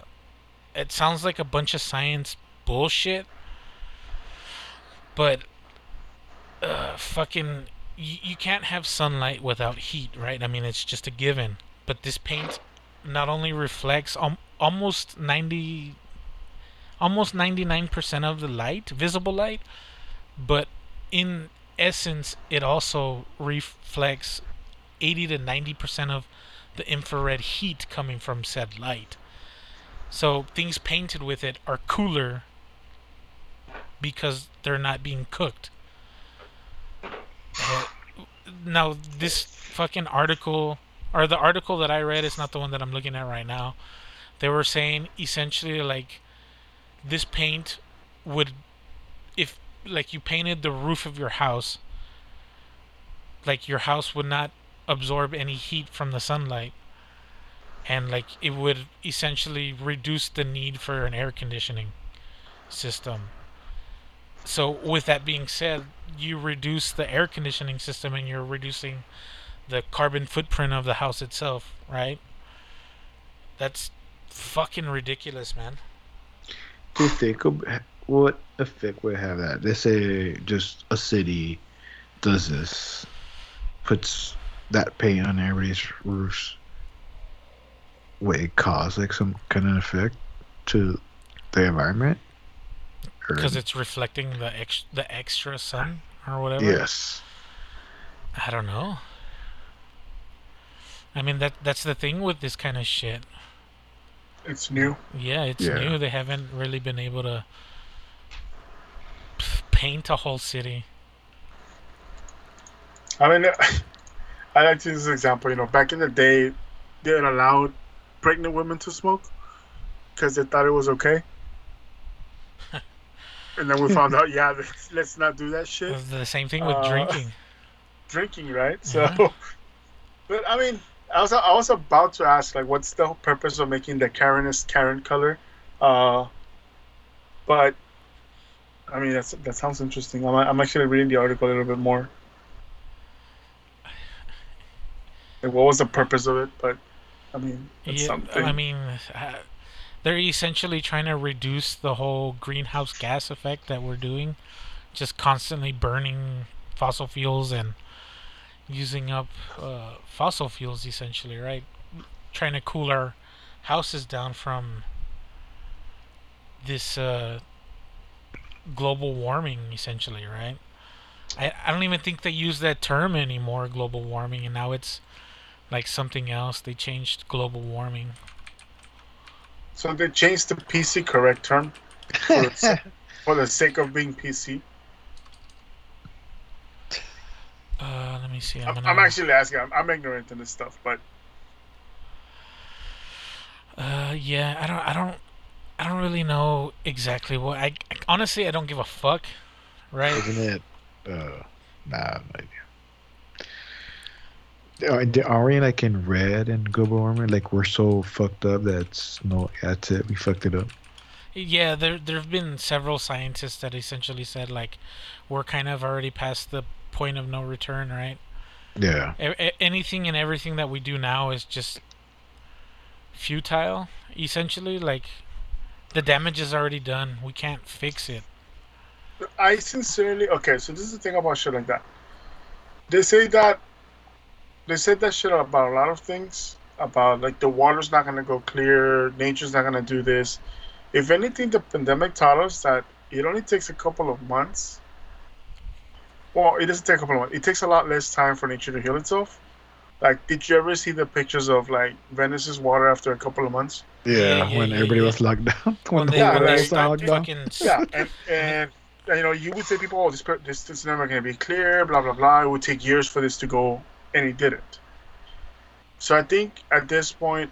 it sounds like a bunch of science bullshit, but uh, fucking, you, you can't have sunlight without heat, right? I mean, it's just a given. But this paint not only reflects um, almost 90, almost 99% of the light, visible light, but in essence, it also reflects 80 to 90% of the infrared heat coming from said light. So things painted with it are cooler because they're not being cooked. Now this fucking article or the article that I read is not the one that I'm looking at right now. They were saying essentially like this paint would if like you painted the roof of your house like your house would not absorb any heat from the sunlight and like it would essentially reduce the need for an air conditioning system. So with that being said, you reduce the air conditioning system and you're reducing the carbon footprint of the house itself, right? That's fucking ridiculous, man. Do you think what effect would have that? Let's say just a city does this, puts that paint on everybody's roofs. Would it cause like some kind of effect to the environment? Or- Because it's reflecting the ex- the extra sun or whatever. yes. I don't know. I mean that that's the thing with this kind of shit. It's new. Yeah, it's Yeah. new. They haven't really been able to paint a whole city. I mean, I like to use this example. You know, back in the day, they allowed pregnant women to smoke because they thought it was okay. and then we found out, yeah, let's, let's not do that shit. The same thing with Uh, drinking. Drinking, right? So, Yeah. but I mean, I was I was about to ask, like, what's the purpose of making the Karenist Karen color? Uh, but I mean, that's that sounds interesting. I'm I'm actually reading the article a little bit more. Like, what was the purpose of it? But I mean, it's Yeah, something. I mean, uh, they're essentially trying to reduce the whole greenhouse gas effect that we're doing, just constantly burning fossil fuels and using up uh, fossil fuels, essentially, right? Trying to cool our houses down from this uh, global warming, essentially, right? I, I don't even think they use that term anymore, global warming, and now it's like something else. They changed global warming. So they changed the PC correct term for the, sa- for the sake of being PC. Uh, let me see. I'm, I'm, gonna, I'm actually asking. I'm, I'm ignorant in this stuff, but Uh, yeah, I don't, I don't, I don't really know exactly what. I, I honestly, I don't give a fuck. Right? Isn't it? Uh, nah, maybe. Uh, are, they- are like in red and global warming? Like we're so fucked up that's no, that's it. We fucked it up. Yeah, there, there have been several scientists that essentially said like, we're kind of already past the point of no return, right? Yeah. A- a- anything and everything that we do now is just futile. Essentially, like the damage is already done. We can't fix it. I sincerely okay. So this is the thing about shit like that. They say that they said that shit about a lot of things about like the water's not gonna go clear, nature's not gonna do this. If anything, the pandemic taught us that it only takes a couple of months. Well, it doesn't take a couple of months. It takes a lot less time for nature to heal itself. Like, did you ever see the pictures of like Venice's water after a couple of months? Yeah, yeah, when yeah, everybody yeah. was locked down. When when they, the Yeah, whole they right. was locked down. fucking Yeah, and, and you know, you would say people, oh, this this this is never gonna be clear, blah blah blah. It would take years for this to go, and it didn't. So I think at this point,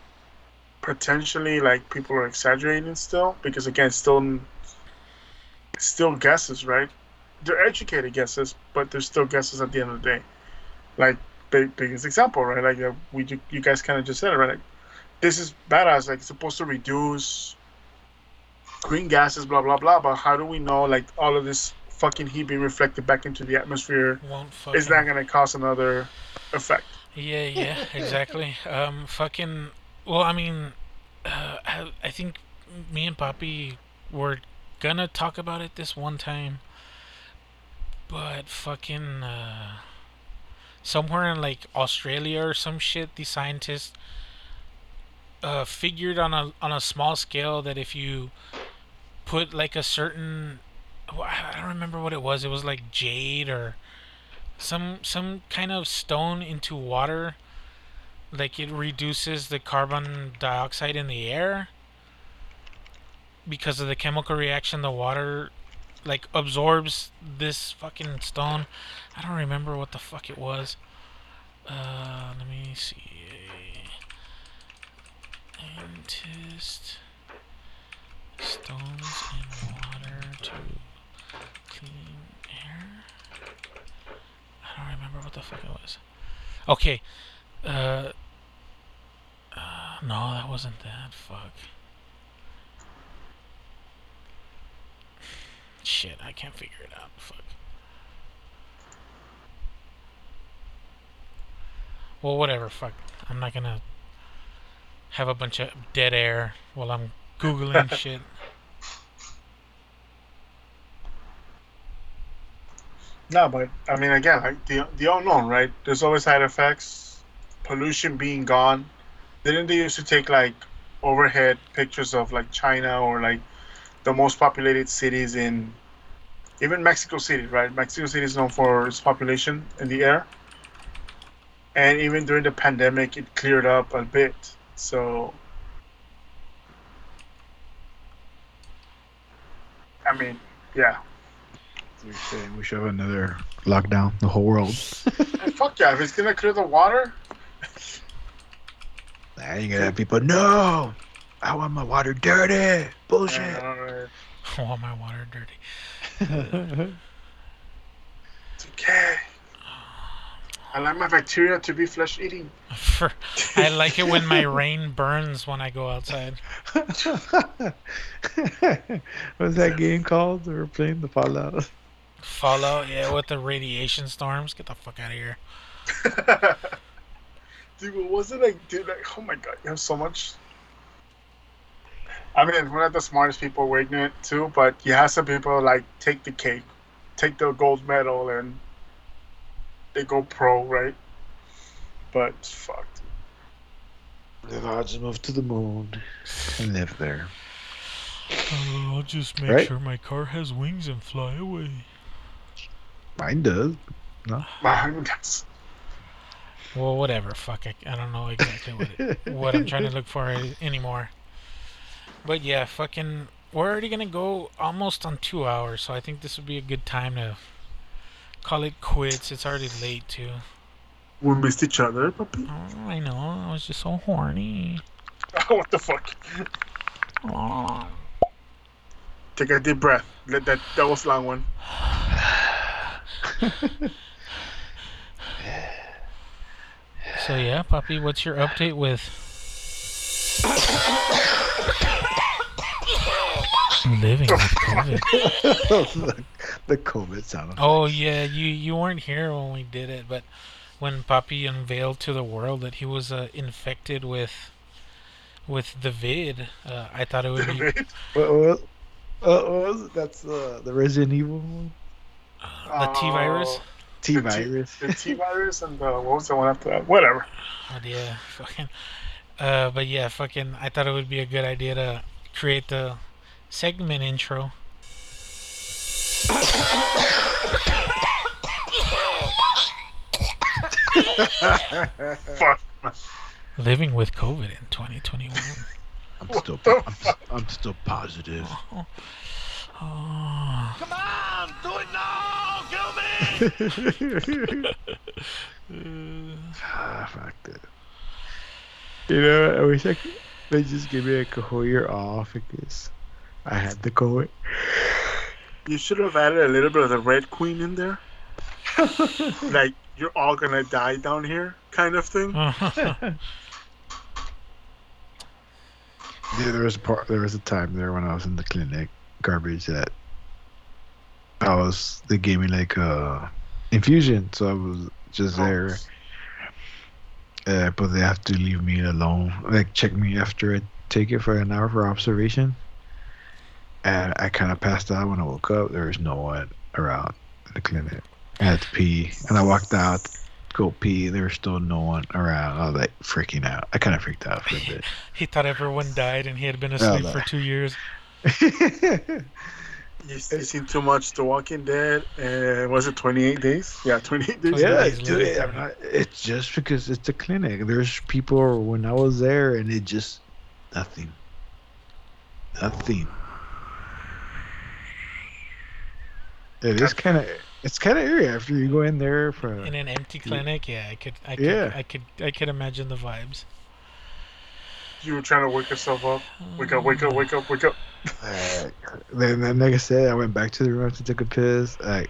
potentially, like people are exaggerating still because again, still still guesses, right? They're educated guesses, but they're still guesses at the end of the day. Like big, biggest example, right? Like uh, we you guys kind of just said it, right? Like, this is badass. Like it's supposed to reduce green gases, blah blah blah. But how do we know like all of this fucking heat being reflected back into the atmosphere won't fucking. is not gonna cause another effect? Yeah, yeah, exactly. Um, fucking. Well, I mean, uh, I, I think me and Poppy were gonna talk about it this one time, but fucking uh, somewhere in like Australia or some shit, the scientists uh, figured on a on a small scale that if you put like a certain, well, I don't remember what it was. It was like jade or some some kind of stone into water. Like it reduces the carbon dioxide in the air because of the chemical reaction. The water like absorbs this fucking stone. I don't remember what the fuck it was. Uh let me see. Scientist stones in water to clean air I don't remember what the fuck it was. Okay. Uh, uh no, that wasn't that. Fuck. Shit, I can't figure it out. Fuck. Well, whatever. Fuck. I'm not gonna have a bunch of dead air while I'm googling shit. No, but I mean, again, like the the unknown, right? There's always side effects. Pollution being gone. Didn't they used to take like overhead pictures of like China or like the most populated cities in even Mexico City, right? Mexico City is known for its population in the air. And even during the pandemic, it cleared up a bit. So, I mean, yeah. So you're saying we should have another lockdown, the whole world. And fuck yeah, if it's gonna clear the water, Now you gonna have people, no! I want my water dirty! Bullshit! uh, I want my water dirty. it's okay. I like my bacteria to be flesh eating. I like it when my rain burns when I go outside. What's that game called? They were playing the Fallout. Fallout, yeah, with the radiation storms. Get the fuck out of here. dude, what was it like? Dude, like, oh my god, you have so much. I mean, we're not the smartest people, we're ignorant too, but you have some people like take the cake, take the gold medal, and they go pro, right? But it's fucked. The gods moved to the moon and live there. Oh, I'll just make Right? sure my car has wings and fly away. Mine does. That's- Well, whatever. Fuck, I, I don't know exactly what it, what I'm trying to look for anymore. But yeah, fucking, we're already gonna go almost on two hours, so I think this would be a good time to call it quits. It's already late too. we missed each other, puppy. Oh, I know. I was just so horny. what the fuck? Oh. Take a deep breath. Let that that was a long one. So yeah, puppy, what's your update with living with COVID? the, the COVID sound. Oh yeah, you you weren't here when we did it, but when Papi unveiled to the world that he was uh, infected with with the vid. Uh, I thought it would be What, what, what was it? That's uh, the Resident Evil one? The T virus. Oh, T the virus. The T virus and the what was the one after that? Whatever. Oh yeah, fucking. Uh, but yeah, fucking. I thought it would be a good idea to create the segment intro. Fuck. Living with COVID in 2021. I'm still, I'm. I'm still positive. Oh, Come on, do it now, kill me! ah, fuck that. You know, I wish I could. They just give me a whole year off because I had the COVID. You should have added a little bit of the Red Queen in there. like you're all gonna die down here, kind of thing. Yeah, there was a part. There was a time there when I was in the clinic, garbage that I was. They gave me like a infusion, so I was just there. Uh, but they have to leave me alone, like check me after I take it for an hour for observation. And I kind of passed out when I woke up. There was no one around the clinic. I had to pee, and I walked out, go pee. There was still no one around. I was like freaking out. I kind of freaked out for a bit. he thought everyone died and he had been Oh, asleep for two years. You, you seen too much The Walking Dead. And was it 28 days? Yeah, 28 days. Yeah, yeah, it's it's, I'm not- it's just because it's a clinic. There's people when I was there, and it just nothing, nothing. It is kind of it's kind of eerie after you go in there for. In an empty clinic, yeah, I could, I could, Yeah. I could, I could imagine the vibes. You were trying to wake yourself up. Wake up, wake up, wake up, wake up. Uh, then, then, like I said, I went back to the room to take a piss. I,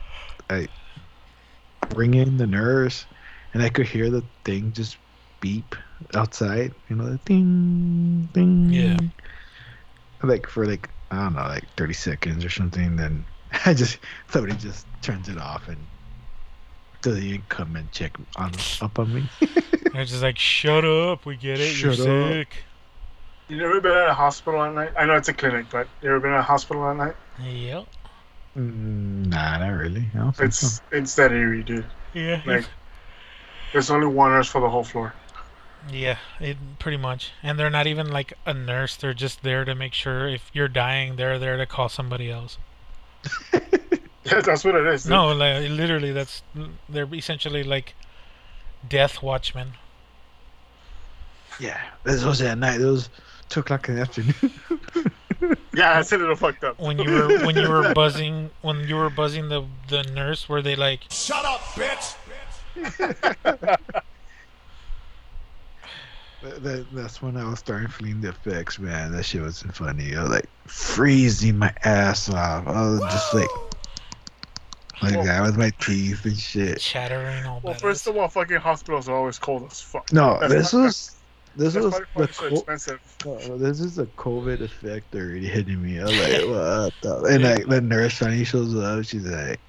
I ring in the nurse, and I could hear the thing just beep outside. You know, the ding, ding. Yeah. Like for like I don't know, like thirty seconds or something. Then I just somebody just turns it off and doesn't even come and check on up on me. They're just like, shut up, we get it, Shut you're up." sick. You never been at a hospital at night? I know it's a clinic, but you ever been at a hospital at night? Yep. Mm, nah, not really. I don't think so. It's it's that eerie, dude. Yeah. Like, there's only one nurse for the whole floor. Yeah, it pretty much. And they're not even like a nurse. They're just there to make sure if you're dying, they're there to call somebody else. Yeah, that's what it is. dude. No, like literally, that's they're essentially like death watchmen. Yeah, this was at night. Those was two o'clock in the afternoon. Yeah, that's a little fucked up. When you were when you were buzzing when you were buzzing the the nurse, were they like, Shut up, bitch! That, that- that's when I was starting feeling the effects, man. That shit wasn't funny. I was like freezing my ass off. I was just like, like that with my teeth and shit. chattering all Well, first of all, fucking hospitals are always cold as fuck. No, That's this not- was this That's was the why so co- expensive. no, this is a COVID effect already hitting me. I was like, what the? And like the nurse finally shows up. She's like,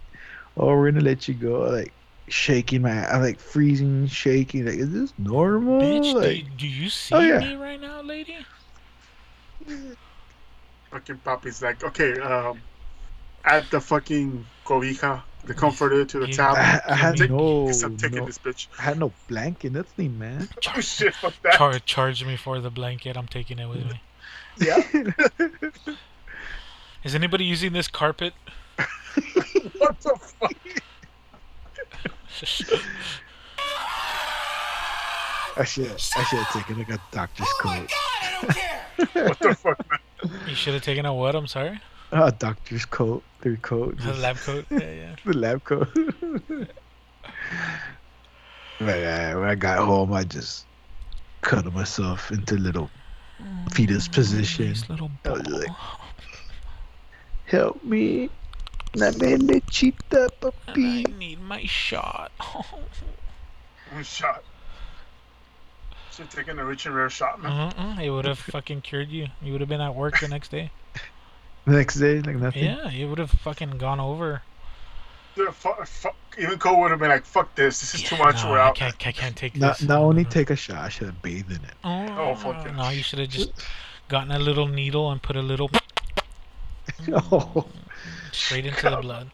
oh, we're gonna let you go. Like shaking my, I'm like freezing, shaking. Like, is this normal? Bitch, do like, you, do you see Oh, yeah. me right now, lady? Fucking Papi's like, okay, um, add the fucking cobija, the comforter to the Yeah. towel. I, I had Take- no, I'm taking no this bitch. I had no blanket, nothing, man. Oh shit, fuck that. Char- charge me for the blanket. I'm taking it with me. Yeah. Is anybody using this carpet? what the fuck? I should, I should have taken like a doctor's Oh my coat. god, I don't care! What the fuck, man? you should have taken a what? I'm sorry. A doctor's coat, their coat, A just- lab coat. Yeah, yeah. the lab coat. but uh, when I got home, I just cuddled myself into little fetus position. Nice little I ball. was like, Help me. La lechita, I papi. need my shot. One shot. Should have taken a rich and rare shot, man. uh-uh, it would have fucking cured you. You would have been at work the next day. The next day, like nothing. Yeah, you would have fucking gone over. The fu- fu- even Cole would have been like, "Fuck this! This is too much. No, We're I out." can't, I can't take Not, this. not only No. take a shot, I should have bathed in it. Oh, Oh, fuck it. no! You should have just gotten a little needle and put a little mm. Oh, straight into the blood.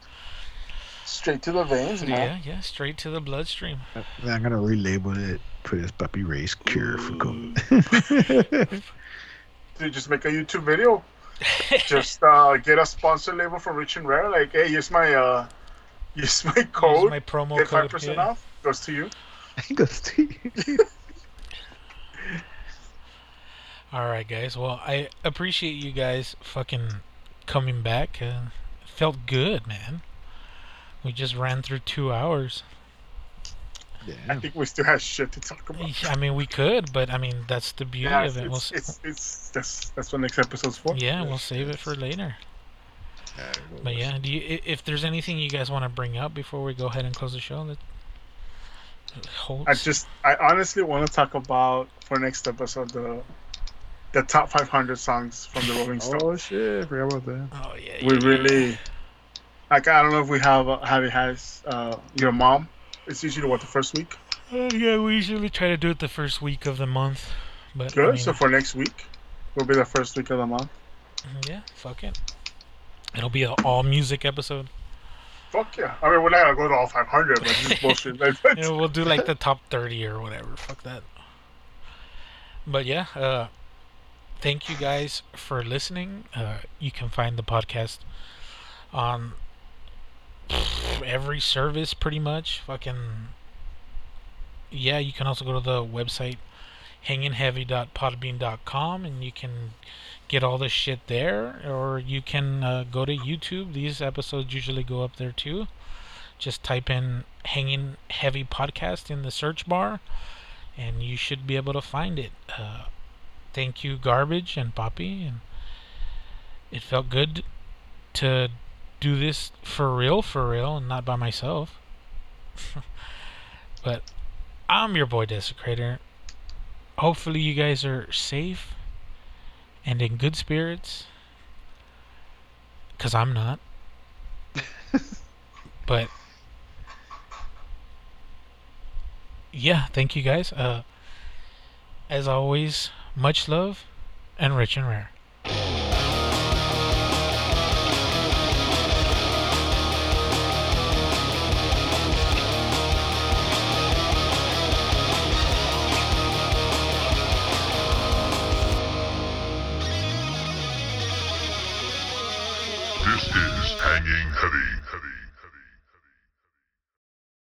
Straight to the veins, Yeah, yeah, straight to the bloodstream. then I'm gonna relabel it. Put this puppy race cure for COVID. Dude, just make a YouTube video. Just uh, get a sponsor label for Rich and Rare. Like, hey, use my uh, use my Use code. my promo get 5% yeah. off. Goes to you. He goes to you. All right, guys. Well, I appreciate you guys fucking coming back. Uh, felt good, man. We just ran through two hours. I think we still have shit to talk about. I mean, we could, but I mean, that's the beauty Yeah, of it. We'll, it's, it's, it's that's that's what next episode's for. yeah, we'll save it for later. But yeah, do you, if there's anything you guys want to bring up before we go ahead and close the show, that holds. I just, I honestly want to talk about for next episode the the top 500 songs from the Rolling Stones. Oh shit! Forgot about that. oh yeah, we yeah. really, like, I don't know if we have uh, have it has uh, your mom. It's usually what the first week. Uh, yeah, we usually try to do it the first week of the month, but I Good. mean, so for next week, will be the first week of the month. yeah, fuck it. It'll be an all music episode. Fuck yeah! I mean, we're not gonna go to all 500, but bullshit. You know, we'll do like the top 30 or whatever. Fuck that. But yeah, uh, thank you guys for listening. Uh, you can find the podcast on every service pretty much. Fucking. Yeah, you can also go to the website hangingheavy.podbean.com and you can get all the shit there or you can uh, go to YouTube. These episodes usually go up there too just type in hanging heavy podcast in the search bar and you should be able to find it uh, thank you garbage and poppy and it felt good to do this for real for real and not by myself but i'm your boy desecrator hopefully you guys are safe and in good spirits because i'm not but yeah, thank you guys. Uh, as always, much love and rich and rare.